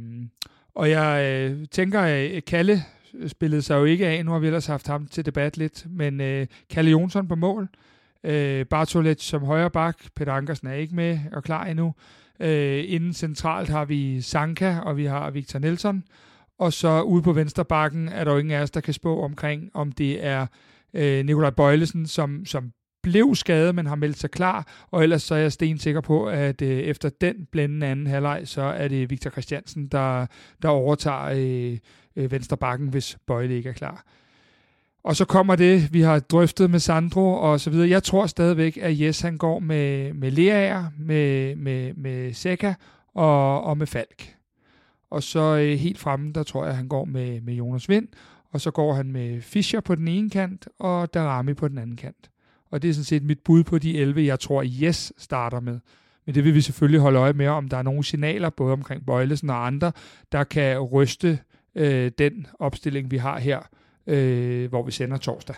S2: og jeg øh, tænker, at Kalle Øh, spillede sig jo ikke af. Nu har vi ellers haft ham til debat lidt. Men øh, Kalle Jonsson på mål. Øh, Bartolet som højre bak. Peter Ankersen er ikke med og klar endnu. Øh, inden centralt har vi Sanka, og vi har Victor Nelson. Og så ude på venstre bakken er der jo ingen af os, der kan spå omkring, om det er øh, Nikolaj Bøjlesen, som, som blev skadet, men har meldt sig klar, og ellers så er jeg stensikker på, at øh, efter den blændende anden halvleg, så er det Victor Christiansen, der, der overtager øh, øh, venstre bakken, hvis Bøjle ikke er klar. Og så kommer det, vi har drøftet med Sandro og så videre. Jeg tror stadigvæk, at Jes han går med, med Leaer, med, med, med Seca og, og med Falk. Og så øh, helt fremme, der tror jeg, at han går med, med Jonas Vind, og så går han med Fischer på den ene kant, og Darami på den anden kant. Og det er sådan set mit bud på de 11, jeg tror, Yes starter med. Men det vil vi selvfølgelig holde øje med, om der er nogle signaler, både omkring Bøjlesen og andre, der kan ryste øh, den opstilling, vi har her, øh, hvor vi sender torsdag.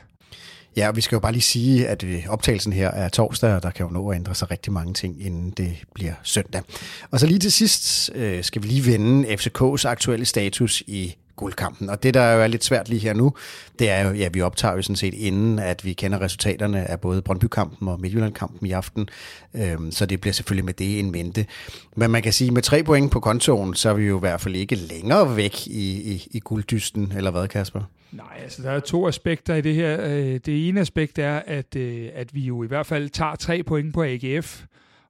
S1: Ja, og vi skal jo bare lige sige, at øh, optagelsen her er torsdag, og der kan jo nå at ændre sig rigtig mange ting, inden det bliver søndag. Og så lige til sidst øh, skal vi lige vende FCK's aktuelle status i guldkampen. Og det, der jo er lidt svært lige her nu, det er jo, ja, vi optager jo sådan set inden, at vi kender resultaterne af både Brøndby-kampen og Midtjylland-kampen i aften. Øhm, så det bliver selvfølgelig med det en mente. Men man kan sige, med tre point på kontoen, så er vi jo i hvert fald ikke længere væk i, i, i gulddysten, eller hvad, Kasper?
S2: Nej, altså der er to aspekter i det her. Øh, det ene aspekt er, at, øh, at vi jo i hvert fald tager tre point på AGF,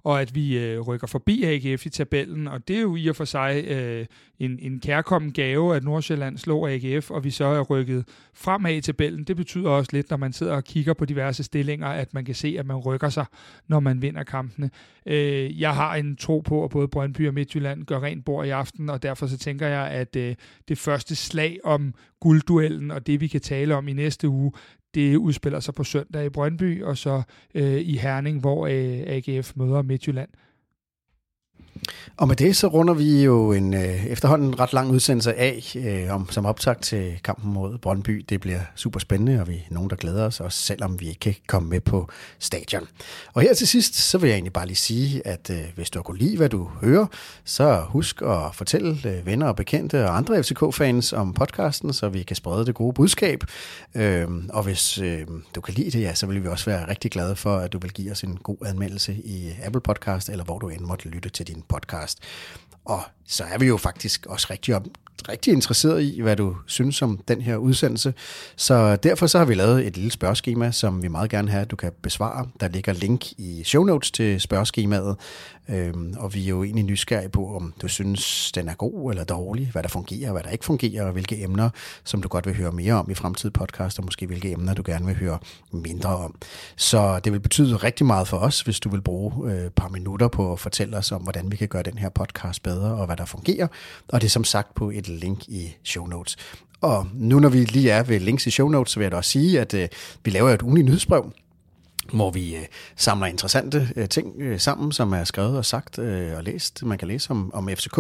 S2: og at vi øh, rykker forbi AGF i tabellen, og det er jo i og for sig øh, en, en kærkommen gave, at Nordsjælland slår AGF, og vi så er rykket fremad i tabellen. Det betyder også lidt, når man sidder og kigger på diverse stillinger, at man kan se, at man rykker sig, når man vinder kampene. Øh, jeg har en tro på, at både Brøndby og Midtjylland gør rent bord i aften, og derfor så tænker jeg, at øh, det første slag om guldduellen, og det vi kan tale om i næste uge, det udspiller sig på søndag i Brøndby, og så øh, i Herning, hvor øh, AGF møder Midtjylland.
S1: Og med det så runder vi jo en øh, efterhånden ret lang udsendelse af, øh, om, som optag til kampen mod Brøndby. Det bliver super spændende, og vi er nogen, der glæder os, også selvom vi ikke kan komme med på stadion. Og her til sidst, så vil jeg egentlig bare lige sige, at øh, hvis du har kunnet lide, hvad du hører, så husk at fortælle øh, venner og bekendte og andre FCK-fans om podcasten, så vi kan sprede det gode budskab. Øh, og hvis øh, du kan lide det, ja, så vil vi også være rigtig glade for, at du vil give os en god anmeldelse i Apple Podcast, eller hvor du end måtte lytte til din podcast. Og så er vi jo faktisk også rigtig, om, rigtig interesseret i, hvad du synes om den her udsendelse. Så derfor så har vi lavet et lille spørgeskema, som vi meget gerne har, at du kan besvare. Der ligger link i show notes til spørgeskemaet, øhm, og vi er jo egentlig nysgerrige på, om du synes, den er god eller dårlig, hvad der fungerer og hvad der ikke fungerer, og hvilke emner, som du godt vil høre mere om i fremtidige podcast, og måske hvilke emner, du gerne vil høre mindre om. Så det vil betyde rigtig meget for os, hvis du vil bruge øh, et par minutter på at fortælle os om, hvordan vi kan gøre den her podcast bedre, og hvad der fungerer. Og det er som sagt på et link i show notes. Og nu når vi lige er ved links i show notes, så vil jeg da også sige, at øh, vi laver et ugenligt nyhedsbrev, hvor vi øh, samler interessante øh, ting øh, sammen, som er skrevet og sagt øh, og læst. Man kan læse om, om FCK.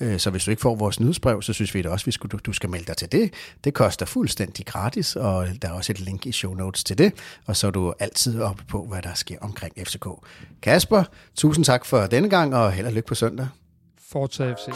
S1: Øh, så hvis du ikke får vores nyhedsbrev, så synes vi da også, at vi skulle, du, du skal melde dig til det. Det koster fuldstændig gratis, og der er også et link i show notes til det. Og så er du altid oppe på, hvad der sker omkring FCK. Kasper, tusind tak for denne gang, og held og lykke på søndag.
S2: Fortsat FC.